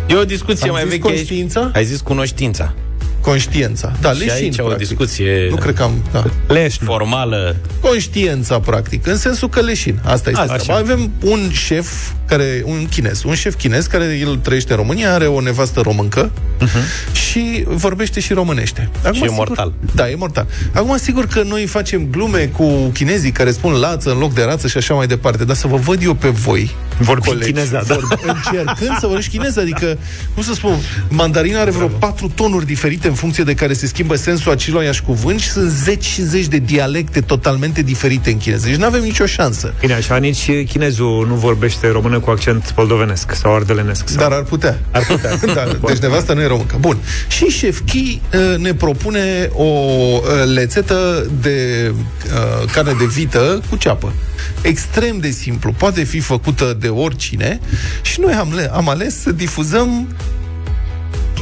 E o discuție Am mai zis veche. conștiința? Ai zis cunoștința. Conștiința. Da, și leșin, aici practic. o discuție Nu cred că am... Da. Leșin. formală. Conștiința, practic, în sensul că leșin. Asta este Asta, treaba. Avem un șef care, un chinez, un șef chinez care el trăiește în România, are o nevastă româncă uh-huh. și vorbește și românește. Acum, și e sigur, mortal. Da, e mortal. Acum, sigur că noi facem glume cu chinezii care spun lață în loc de rață și așa mai departe, dar să vă văd eu pe voi, Vorbind chineza, da. Vorb, încercând să vorbești chinez, adică, cum să spun, mandarina are vreo patru tonuri diferite în funcție de care se schimbă sensul aceluiași cuvânt și sunt zeci și zeci de dialecte totalmente diferite în chineză. Deci nu avem nicio șansă. Bine, așa nici chinezul nu vorbește română cu accent moldovenesc sau ardelenesc. Sau... Dar ar putea. Ar putea. da, deci nevasta nu e româncă. Bun. Și șef Chi uh, ne propune o uh, lețetă de uh, carne de vită cu ceapă. Extrem de simplu. Poate fi făcută de oricine și noi am, am ales să difuzăm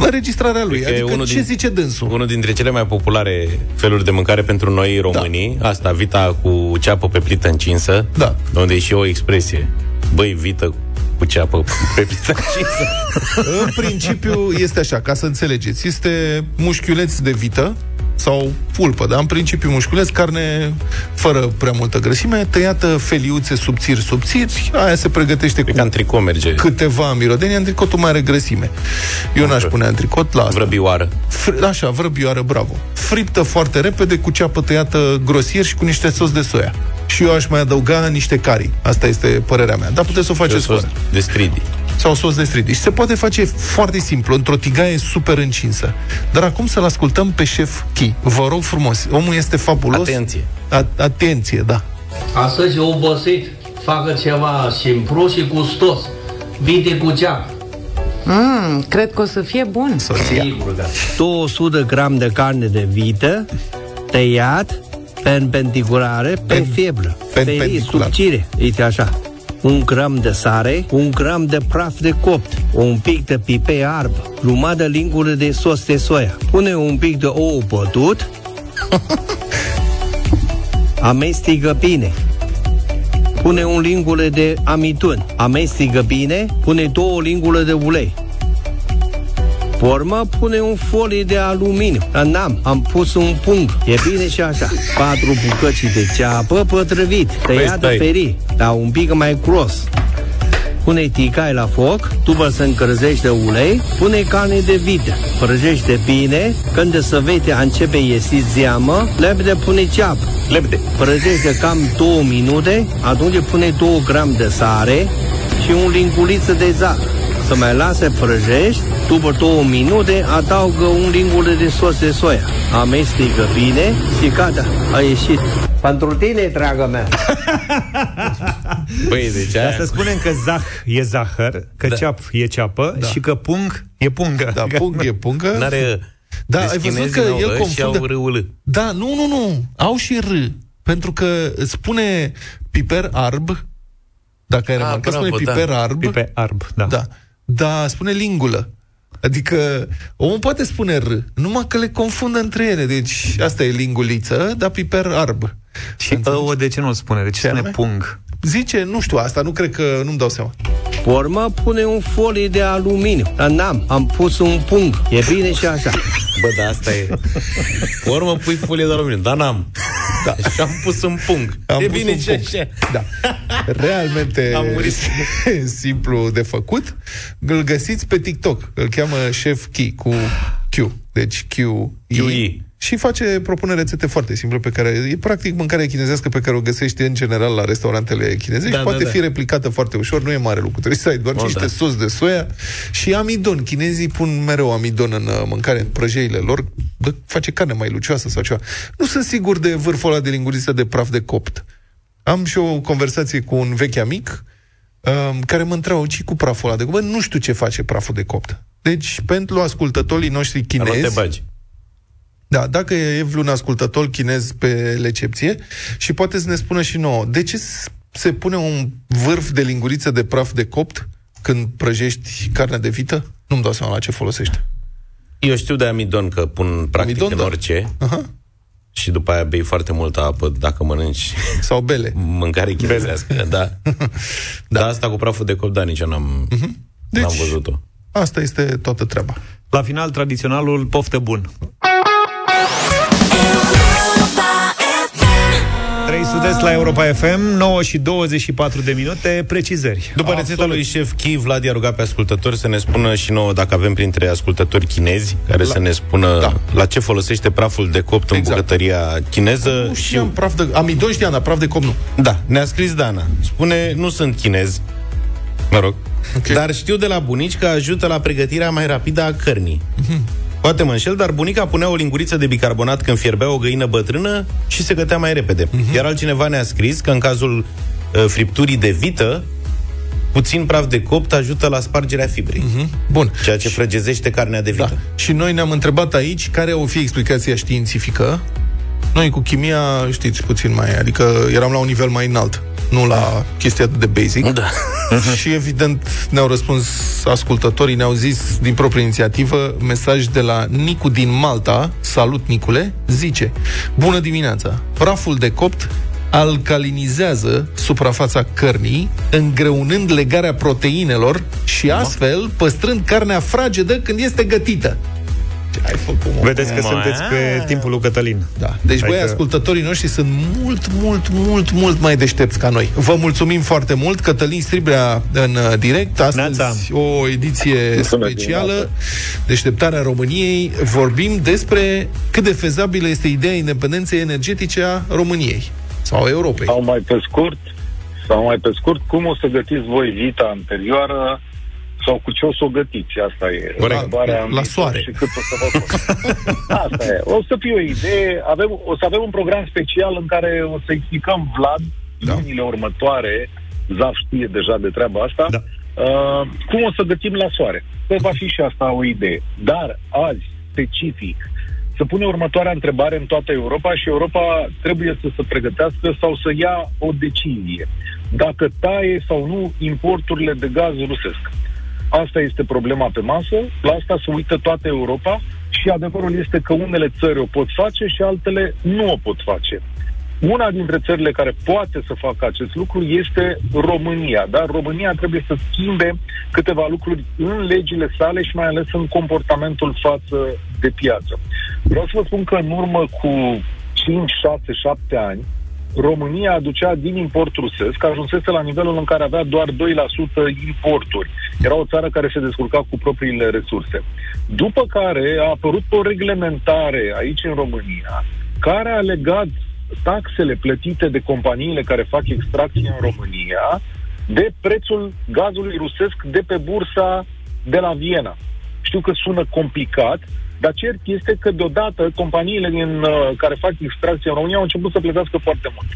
înregistrarea lui. Adică, adică unul ce din, zice dânsul? Unul dintre cele mai populare feluri de mâncare pentru noi românii, da. asta, vita cu ceapă pe plită încinsă, da. unde e și o expresie. Băi, vită cu ceapă pe plită încinsă. În principiu este așa, ca să înțelegeți. Este mușchiuleț de vită, sau pulpă, dar în principiu mușculeț, carne fără prea multă grăsime, tăiată feliuțe subțiri, subțiri, aia se pregătește cu în tricot merge. câteva mirodeni, antricotul mai are grăsime. Eu n-aș pune antricot la asta. Vrăbioară. Fr- așa, vrăbioară, bravo. Friptă foarte repede, cu ceapă tăiată grosier și cu niște sos de soia. Și eu aș mai adăuga niște cari. Asta este părerea mea. Dar puteți să o faceți fără. De stridi sau sos de stridi. Și se poate face foarte simplu, într-o tigaie super încinsă. Dar acum să-l ascultăm pe șef Chi. Vă rog frumos, omul este fabulos. Atenție. A- atenție, da. Astăzi obosit, facă ceva simplu și gustos. Vite cu ceapă. Mm, cred că o să fie bun. Soția. Sigur, da. 200 gram de carne de vită, tăiat, perpendiculare, pe pen, fiebră. Ferii subțire, uite așa un gram de sare, un gram de praf de copt, un pic de pipe arb, jumătate de lingură de sos de soia. Pune un pic de ou bătut, amestecă bine. Pune un lingură de amitun, amestecă bine, pune două lingură de ulei. Porma pune un folie de aluminiu. Dar n-am, am pus un pung. E bine și așa. Patru bucăți de ceapă pătrăvit, tăiat de ferii, dar un pic mai gros. Pune ticai la foc, după să încălzește ulei, pune carne de vită, prăjește bine, când să vede începe iesi zeamă, lebede pune ceapă. Lebede. Prăjește cam două minute, atunci pune 2 gram de sare și un linguliță de zahăr să mai lase prăjești, după două minute adaugă un lingură de sos de soia. Amestecă bine și gata, a ieșit. Pentru tine, dragă mea. Băi, deci aia... Dar să spunem că zah e zahăr, că da. ceap e ceapă da. și că pung e pungă. Da, pung e pungă. N-are... Da, ai văzut că el confundă... Au Da, nu, nu, nu. Au și R. Pentru că spune piper arb, dacă ai remarcat, spune da. piper da. arb. Piper arb, da. da. Da, spune lingulă. Adică omul poate spune R, numai că le confundă între ele. Deci asta e linguliță, dar piper arb. Și o de ce nu spune? De ce, ce spune anume? pung? Zice, nu știu, asta nu cred că, nu-mi dau seama. Forma pune un folie de aluminiu. Dar n-am, am pus un pung. E bine și așa. Bă, da, asta e. Formă pui folie de aluminiu, dar n-am. Da. Și am pus un pung. Am e bine și așa. Da. Realmente am murit. simplu de făcut. Îl găsiți pe TikTok. Îl cheamă Chef Ki cu Q. Deci Q QE și face propune rețete foarte simple pe care e practic mâncarea chinezească pe care o găsești în general la restaurantele chinezești. Da, poate da, fi da. replicată foarte ușor, nu e mare lucru. Trebuie să ai doar oh, niște da. sos de soia și amidon. Chinezii pun mereu amidon în uh, mâncare, în prăjeile lor, dă, face carne mai lucioasă sau ceva. Nu sunt sigur de vârful ăla de linguriță de praf de copt. Am și o conversație cu un vechi amic um, care mă întreabă ce cu praful ăla de copt. Bă, nu știu ce face praful de copt. Deci, pentru ascultătorii noștri chinezi... te bagi. Da, dacă e vreun ascultător chinez pe recepție și poate să ne spună și nouă, de ce se pune un vârf de linguriță de praf de copt când prăjești carne de vită? Nu-mi dau seama la ce folosește. Eu știu de amidon că pun practic amidon, în da. orice. Aha. Și după aia bei foarte multă apă dacă mănânci Sau bele Mâncare chinezească, da. da Dar asta cu praful de copt, da, nici eu n-am, uh-huh. deci, n-am văzut-o Asta este toată treaba La final, tradiționalul poftă bun Sud-Est la Europa FM 9 și 24 de minute Precizări După rețeta lui șef Chi, Vlad i-a rugat pe ascultători Să ne spună și nouă dacă avem printre ascultători chinezi Care la... să ne spună da. la ce folosește praful de copt exact. în bucătăria chineză Nu și am praf de... Am idoi Diana, praf de copt nu Da, ne-a scris Dana Spune, nu sunt chinez Mă rog okay. Dar știu de la bunici că ajută la pregătirea mai rapidă a cărnii mm-hmm. Poate mă înșel, dar bunica punea o linguriță de bicarbonat când fierbea o găină bătrână și se gătea mai repede. Uh-huh. Iar altcineva ne-a scris că în cazul uh, fripturii de vită, puțin praf de copt ajută la spargerea fibrei. Uh-huh. Bun. Ceea ce frăgezește carnea de vită. Da. Și noi ne-am întrebat aici care o fi explicația științifică. Noi cu chimia, știți, puțin mai, adică eram la un nivel mai înalt nu la chestia de basic. Da. și evident ne-au răspuns ascultătorii, ne-au zis din proprie inițiativă mesaj de la Nicu din Malta, salut Nicule, zice Bună dimineața! Praful de copt alcalinizează suprafața cărnii, îngreunând legarea proteinelor și astfel păstrând carnea fragedă când este gătită ai făcut, mă. Vedeți că mă. sunteți pe timpul lui Cătălin. Da. Deci, băi, că... ascultătorii noștri sunt mult, mult, mult, mult mai deștepți ca noi. Vă mulțumim foarte mult. Cătălin Stribrea în uh, direct. Astăzi Neața. o ediție specială. Deșteptarea României. Vorbim despre cât de fezabilă este ideea independenței energetice a României sau a Europei. Sau mai pe scurt, sau mai pe scurt, cum o să gătiți voi vita anterioară sau cu ce o să o gătiți, asta e. La, la, la soare. Și cât o să vă asta e. O să fie o idee, avem, o să avem un program special în care o să explicăm Vlad da. lunile următoare, Zaf știe deja de treaba asta, da. uh, cum o să gătim la soare. Că va fi și asta o idee. Dar azi, specific, să pune următoarea întrebare în toată Europa și Europa trebuie să se pregătească sau să ia o decizie. Dacă taie sau nu importurile de gaz rusesc. Asta este problema pe masă, la asta se uită toată Europa și adevărul este că unele țări o pot face și altele nu o pot face. Una dintre țările care poate să facă acest lucru este România, dar România trebuie să schimbe câteva lucruri în legile sale și mai ales în comportamentul față de piață. Vreau să vă spun că în urmă cu 5, 6, 7 ani, România aducea din import rusesc, ajunsese la nivelul în care avea doar 2% importuri. Era o țară care se descurca cu propriile resurse. După care a apărut o reglementare aici în România care a legat taxele plătite de companiile care fac extracție în România de prețul gazului rusesc de pe bursa de la Viena. Știu că sună complicat, dar cert este că deodată companiile din, uh, care fac extracție în România au început să plătească foarte mult.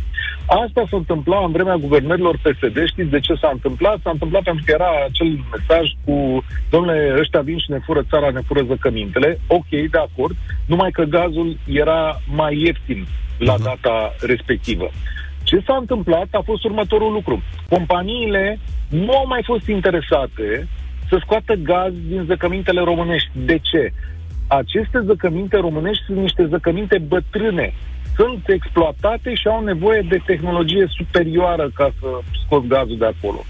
Asta s-a întâmplat în vremea guvernărilor PSD. Știți de ce s-a întâmplat? S-a întâmplat pentru că era acel mesaj cu domnule, ăștia vin și ne fură țara, ne fură zăcămintele. Ok, de acord. Numai că gazul era mai ieftin la mhm. data respectivă. Ce s-a întâmplat a fost următorul lucru. Companiile nu au mai fost interesate să scoată gaz din zăcămintele românești. De ce? Aceste zăcăminte românești sunt niște zăcăminte bătrâne. Sunt exploatate și au nevoie de tehnologie superioară ca să scot gazul de acolo.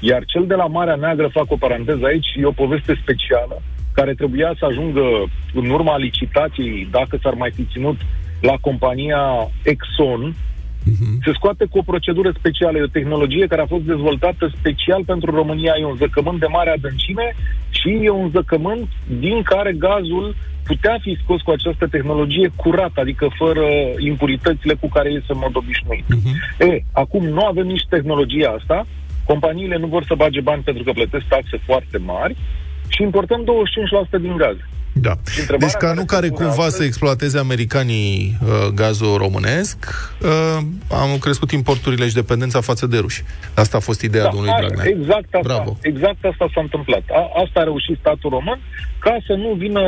Iar cel de la Marea Neagră, fac o paranteză aici, e o poveste specială care trebuia să ajungă în urma licitației, dacă s-ar mai fi ținut la compania Exxon, uh-huh. se scoate cu o procedură specială, e o tehnologie care a fost dezvoltată special pentru România, e un zăcământ de mare adâncime și e un zăcământ din care gazul putea fi scos cu această tehnologie curată, adică fără impuritățile cu care iese în mod obișnuit. Uh-huh. E, acum nu avem nici tehnologia asta, companiile nu vor să bage bani pentru că plătesc taxe foarte mari și importăm 25% din gaz. Da. Deci ca nu care cumva astăzi... să exploateze americanii uh, gazul românesc, uh, am crescut importurile și dependența față de ruși. Asta a fost ideea da, domnului Dragnea. Exact asta, Bravo. exact asta s-a întâmplat. A, asta a reușit statul român ca să nu vină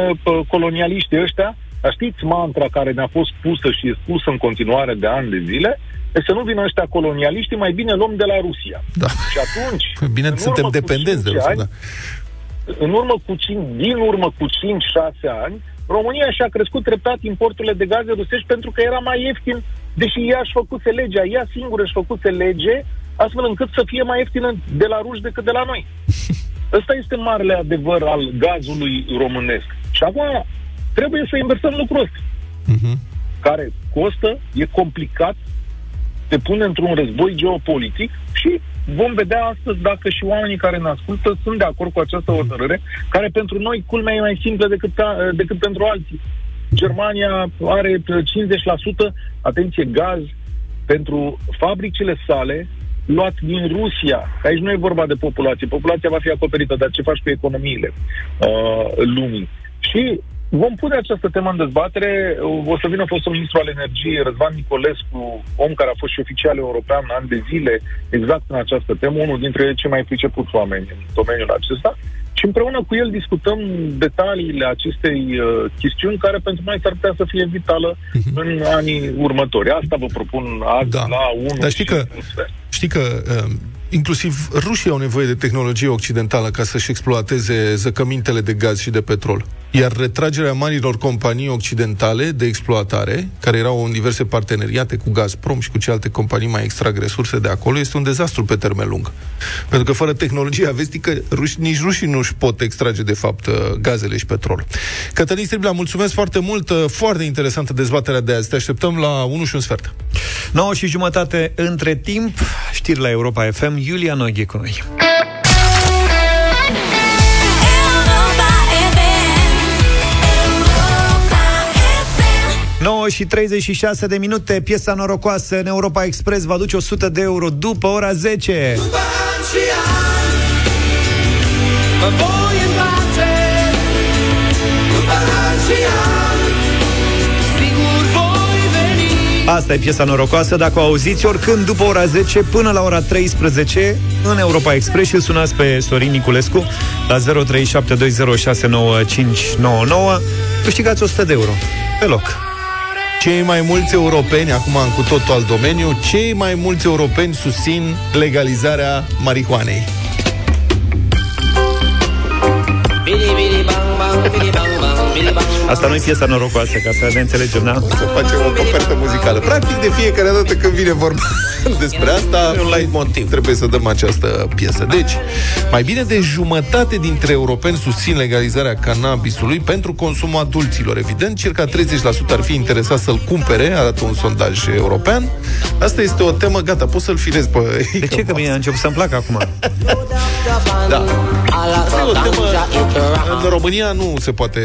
colonialiștii ăștia dar știți mantra care ne-a fost pusă și e spusă în continuare de ani de zile? E să nu vină ăștia colonialiștii, mai bine luăm de la Rusia. Da. Și atunci... Bine, suntem dependenți de Rusia, ani, da în urmă cu 5, din urmă cu 5-6 ani, România și-a crescut treptat importurile de gaze rusești pentru că era mai ieftin, deși ea își făcuse legea, ea singură își făcuse lege, astfel încât să fie mai ieftină de la ruși decât de la noi. Ăsta este marele adevăr al gazului românesc. Și acum trebuie să inversăm lucrul ăsta, uh-huh. care costă, e complicat, te pune într-un război geopolitic și vom vedea astăzi dacă și oamenii care ne ascultă sunt de acord cu această hotărâre, care pentru noi culmea e mai simplă decât, decât pentru alții. Germania are 50%, atenție, gaz pentru fabricile sale luat din Rusia. Aici nu e vorba de populație. Populația va fi acoperită, dar ce faci cu economiile uh, lumii? Și Vom pune această temă în dezbatere. O să vină fostul ministru al energiei, Răzvan Nicolescu, om care a fost și oficial european ani de zile, exact în această temă, unul dintre cei mai pricepuți oameni în domeniul acesta. Și împreună cu el discutăm detaliile acestei uh, chestiuni care pentru noi s-ar putea să fie vitală uh-huh. în anii următori. Asta vă propun azi da. la 1 Dar știi că, știi că uh, inclusiv rușii au nevoie de tehnologie occidentală ca să-și exploateze zăcămintele de gaz și de petrol. Iar retragerea marilor companii occidentale de exploatare, care erau în diverse parteneriate cu Gazprom și cu celelalte companii mai extrag resurse de acolo, este un dezastru pe termen lung. Pentru că fără tehnologia vestică, ruși, nici rușii nu își pot extrage, de fapt, uh, gazele și petrol. Cătălin Striblea, mulțumesc foarte mult, uh, foarte interesantă dezbaterea de azi. Te așteptăm la 1 și un sfert. 9 și jumătate între timp, știri la Europa FM, Iulia Noghe cu noi. 9 și 36 de minute, piesa norocoasă în Europa Express va duce 100 de euro după ora 10. După ani și ani, mă voi întoarce, după ani și ani, sigur voi veni. Asta e piesa norocoasă, dacă o auziți oricând după ora 10 până la ora 13 în Europa Express și sunați pe Sorin Niculescu la 0372069599 câștigați 100 de euro pe loc. Cei mai mulți europeni, acum în cu totul alt domeniu, cei mai mulți europeni susțin legalizarea marihuanei. Bidi, bidi, Asta nu e piesa norocoasă, ca să ne înțelegem, da? O să facem o copertă muzicală. Practic, de fiecare dată când vine vorba despre asta, e un light motiv. trebuie să dăm această piesă. Deci, mai bine de jumătate dintre europeni susțin legalizarea cannabisului pentru consumul adulților. Evident, circa 30% ar fi interesat să-l cumpere, arată un sondaj european. Asta este o temă, gata, poți să-l filezi pe... De ce? Că mie a început să-mi placă acum. da. Asta e o temă... În România nu se poate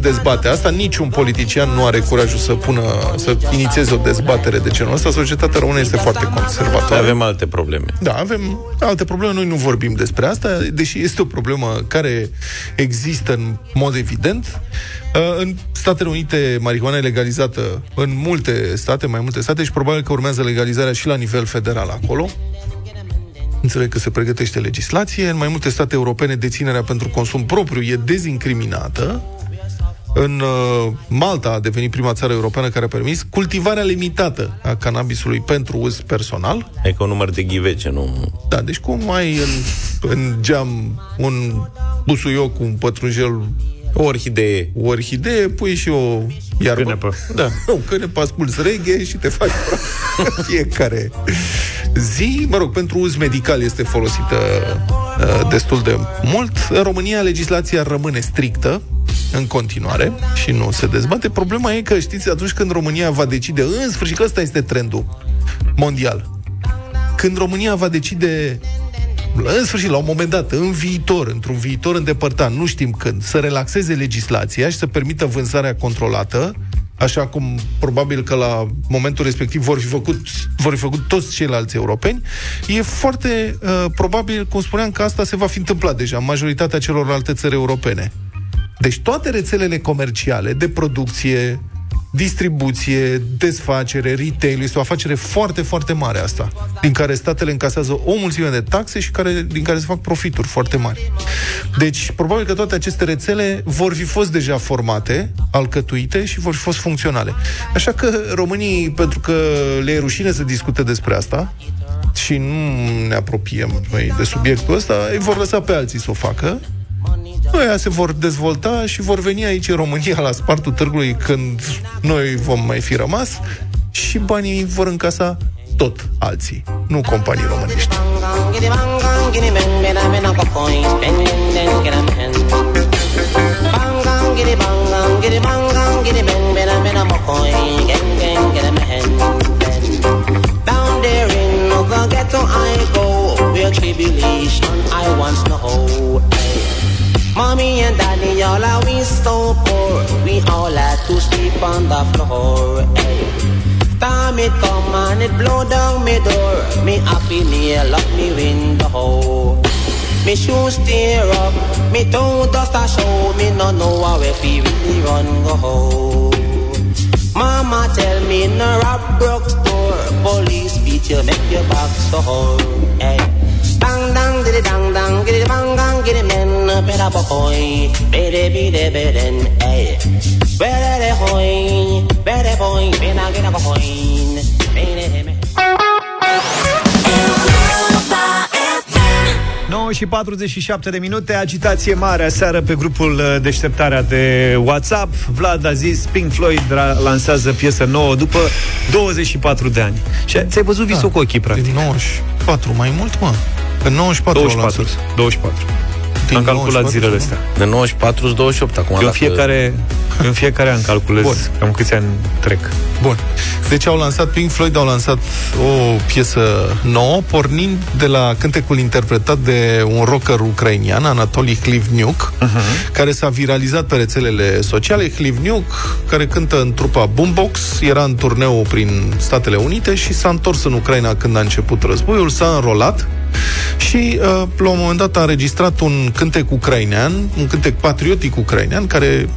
dezbate asta. Niciun politician nu are curajul să pună, să inițieze o dezbatere de genul ăsta. Societatea română este foarte conservatoare. Avem alte probleme. Da, avem alte probleme. Noi nu vorbim despre asta, deși este o problemă care există în mod evident. Uh, în Statele Unite, marihuana e legalizată în multe state, mai multe state și probabil că urmează legalizarea și la nivel federal acolo. Înțeleg că se pregătește legislație. În mai multe state europene, deținerea pentru consum propriu e dezincriminată. În uh, Malta a devenit prima țară europeană care a permis cultivarea limitată a cannabisului pentru uz personal. E ca un număr de ghivece, nu? Da, deci cum ai în, în geam un busuioc cu un pătrunjel o orhidee. O orhidee, pui și o iarbă. Cânepă. Da, o cânepă, asculți reghe și te faci fiecare zi. Mă rog, pentru uz medical este folosită uh, destul de mult. În România legislația rămâne strictă în continuare și nu se dezbate. Problema e că, știți, atunci când România va decide, în sfârșit, că ăsta este trendul mondial, când România va decide în sfârșit, la un moment dat, în viitor, într-un viitor îndepărtat, nu știm când, să relaxeze legislația și să permită vânzarea controlată, așa cum probabil că la momentul respectiv vor fi făcut, vor fi făcut toți ceilalți europeni, e foarte uh, probabil, cum spuneam, că asta se va fi întâmplat deja în majoritatea celorlalte țări europene. Deci toate rețelele comerciale de producție, distribuție, desfacere, retail, este o afacere foarte, foarte mare asta, din care statele încasează o mulțime de taxe și care, din care se fac profituri foarte mari. Deci, probabil că toate aceste rețele vor fi fost deja formate, alcătuite și vor fi fost funcționale. Așa că românii, pentru că le e rușine să discute despre asta, și nu ne apropiem noi de subiectul ăsta, îi vor lăsa pe alții să o facă Păi, aia se vor dezvolta și vor veni aici în România la spartul târgului când noi vom mai fi rămas și banii vor încasa tot alții, nu companii românești. Down there in the ghetto I go, where tribulation I once know. Mommy and daddy, all are we so poor. We all had to sleep on the floor. Hey. Time it come and it blow down me door. Me happy nail up me window. Me shoes tear up, me toe dust a show. Me no know how if we really run go. Mama tell me no rob broke store. Police beat you, make your back sore. Hey. Dang dang diddy dang dang, giddy bang gang, giddy men, better boy, better be the beden, hey. Better hoy, better boy, better get a boy, better 9 și 47 de minute, agitație mare aseară pe grupul uh, Deșteptarea de WhatsApp. Vlad a zis, Pink Floyd lansează piesă nouă după 24 de ani. Și ți-ai văzut visul da, cu ochii, practic. 94, mai mult, mă. Pe 94 24, 24. Din Am calculat zilele astea. De 94 28 acum. Eu în fiecare, în fiecare an calculez Bun. cam câți ani trec. Bun. Deci au lansat Pink Floyd, au lansat o piesă nouă, pornind de la cântecul interpretat de un rocker ucrainian, Anatoly Hlivniuk, uh-huh. care s-a viralizat pe rețelele sociale. Hlivniuk, care cântă în trupa Boombox, era în turneu prin Statele Unite și s-a întors în Ucraina când a început războiul, s-a înrolat și uh, la un moment dat a înregistrat un cântec ucrainean, un cântec patriotic ucrainean, care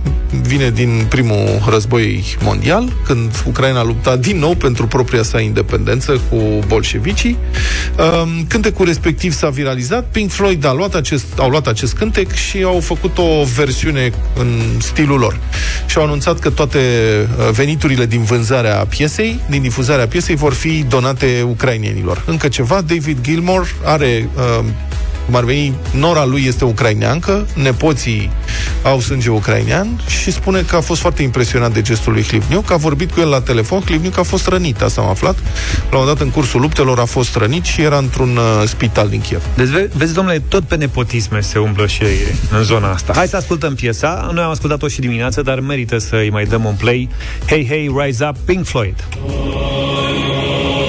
vine din primul război mondial, când Ucraina lupta din nou pentru propria sa independență cu bolșevicii. Um, cântecul respectiv s-a viralizat. Pink Floyd a luat acest, au luat acest cântec și au făcut o versiune în stilul lor. Și au anunțat că toate uh, veniturile din vânzarea piesei, din difuzarea piesei, vor fi donate ucrainienilor. Încă ceva, David Gilmore are uh, cum ar veni, nora lui este ucraineancă, nepoții au sânge ucrainean și spune că a fost foarte impresionat de gestul lui Hlivniuc, a vorbit cu el la telefon, Hlivniuc a fost rănit, asta am aflat. La un dat în cursul luptelor a fost rănit și era într-un uh, spital din Kiev. Deci ve- vezi, domnule, tot pe nepotisme se umblă și în zona asta. Hai să ascultăm piesa. Noi am ascultat-o și dimineața, dar merită să îi mai dăm un play. Hey, hey, rise up, Pink Floyd. single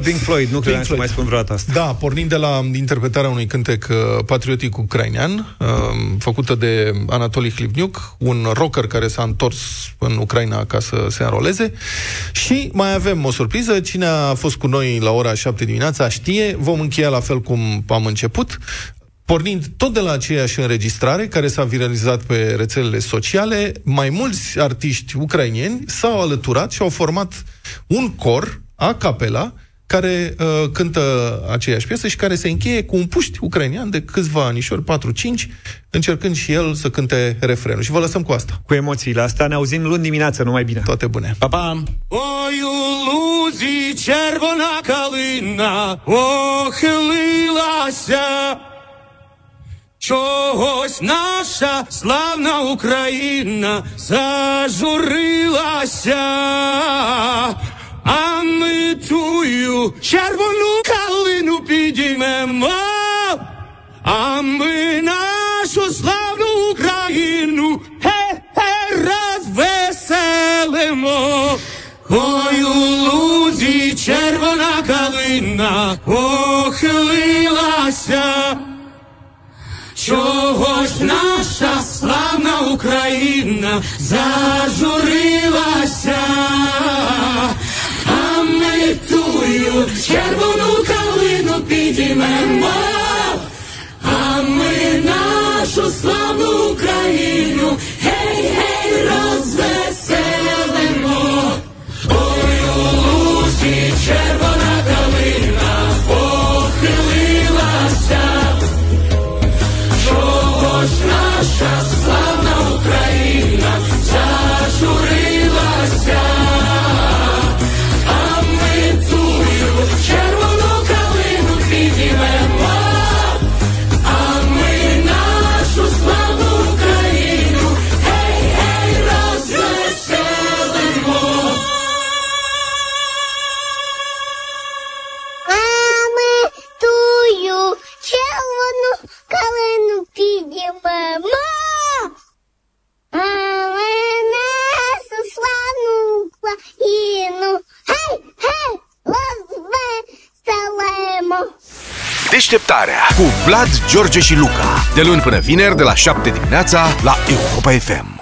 Pink Floyd, nu credeam să mai spun vreodată asta. Da, pornind de la interpretarea unui cântec uh, patriotic ucrainean, uh, făcută de Anatoli Hlivniuc, un rocker care s-a întors în Ucraina ca să se înroleze. Și mai avem o surpriză. Cine a fost cu noi la ora 7 dimineața știe. Vom încheia la fel cum am început pornind tot de la aceeași înregistrare care s-a viralizat pe rețelele sociale, mai mulți artiști ucrainieni s-au alăturat și au format un cor, a capela, care uh, cântă aceeași piesă și care se încheie cu un puști ucrainian de câțiva anișori, 4-5, încercând și el să cânte refrenul. Și vă lăsăm cu asta. Cu emoțiile astea ne auzim luni dimineață, numai bine. Toate bune. Pa, pa! Ой, у лузі червона калина охилилася. Чогось наша славна Україна зажурилася, А ми тую червону калину підіймемо, а ми нашу славну Україну хе-хе розвеселимо. Ой, у лузі червона калина охилилася. Чого ж наша славна Україна зажурилася, а тую червону калину підіймемо, а ми нашу славну Україну. Гей, гей, pământ. Mâna să slană la inu. Hei, hei, lăsve să lemă. Deșteptarea cu Vlad, George și Luca. De luni până vineri, de la 7 dimineața, la Europa FM.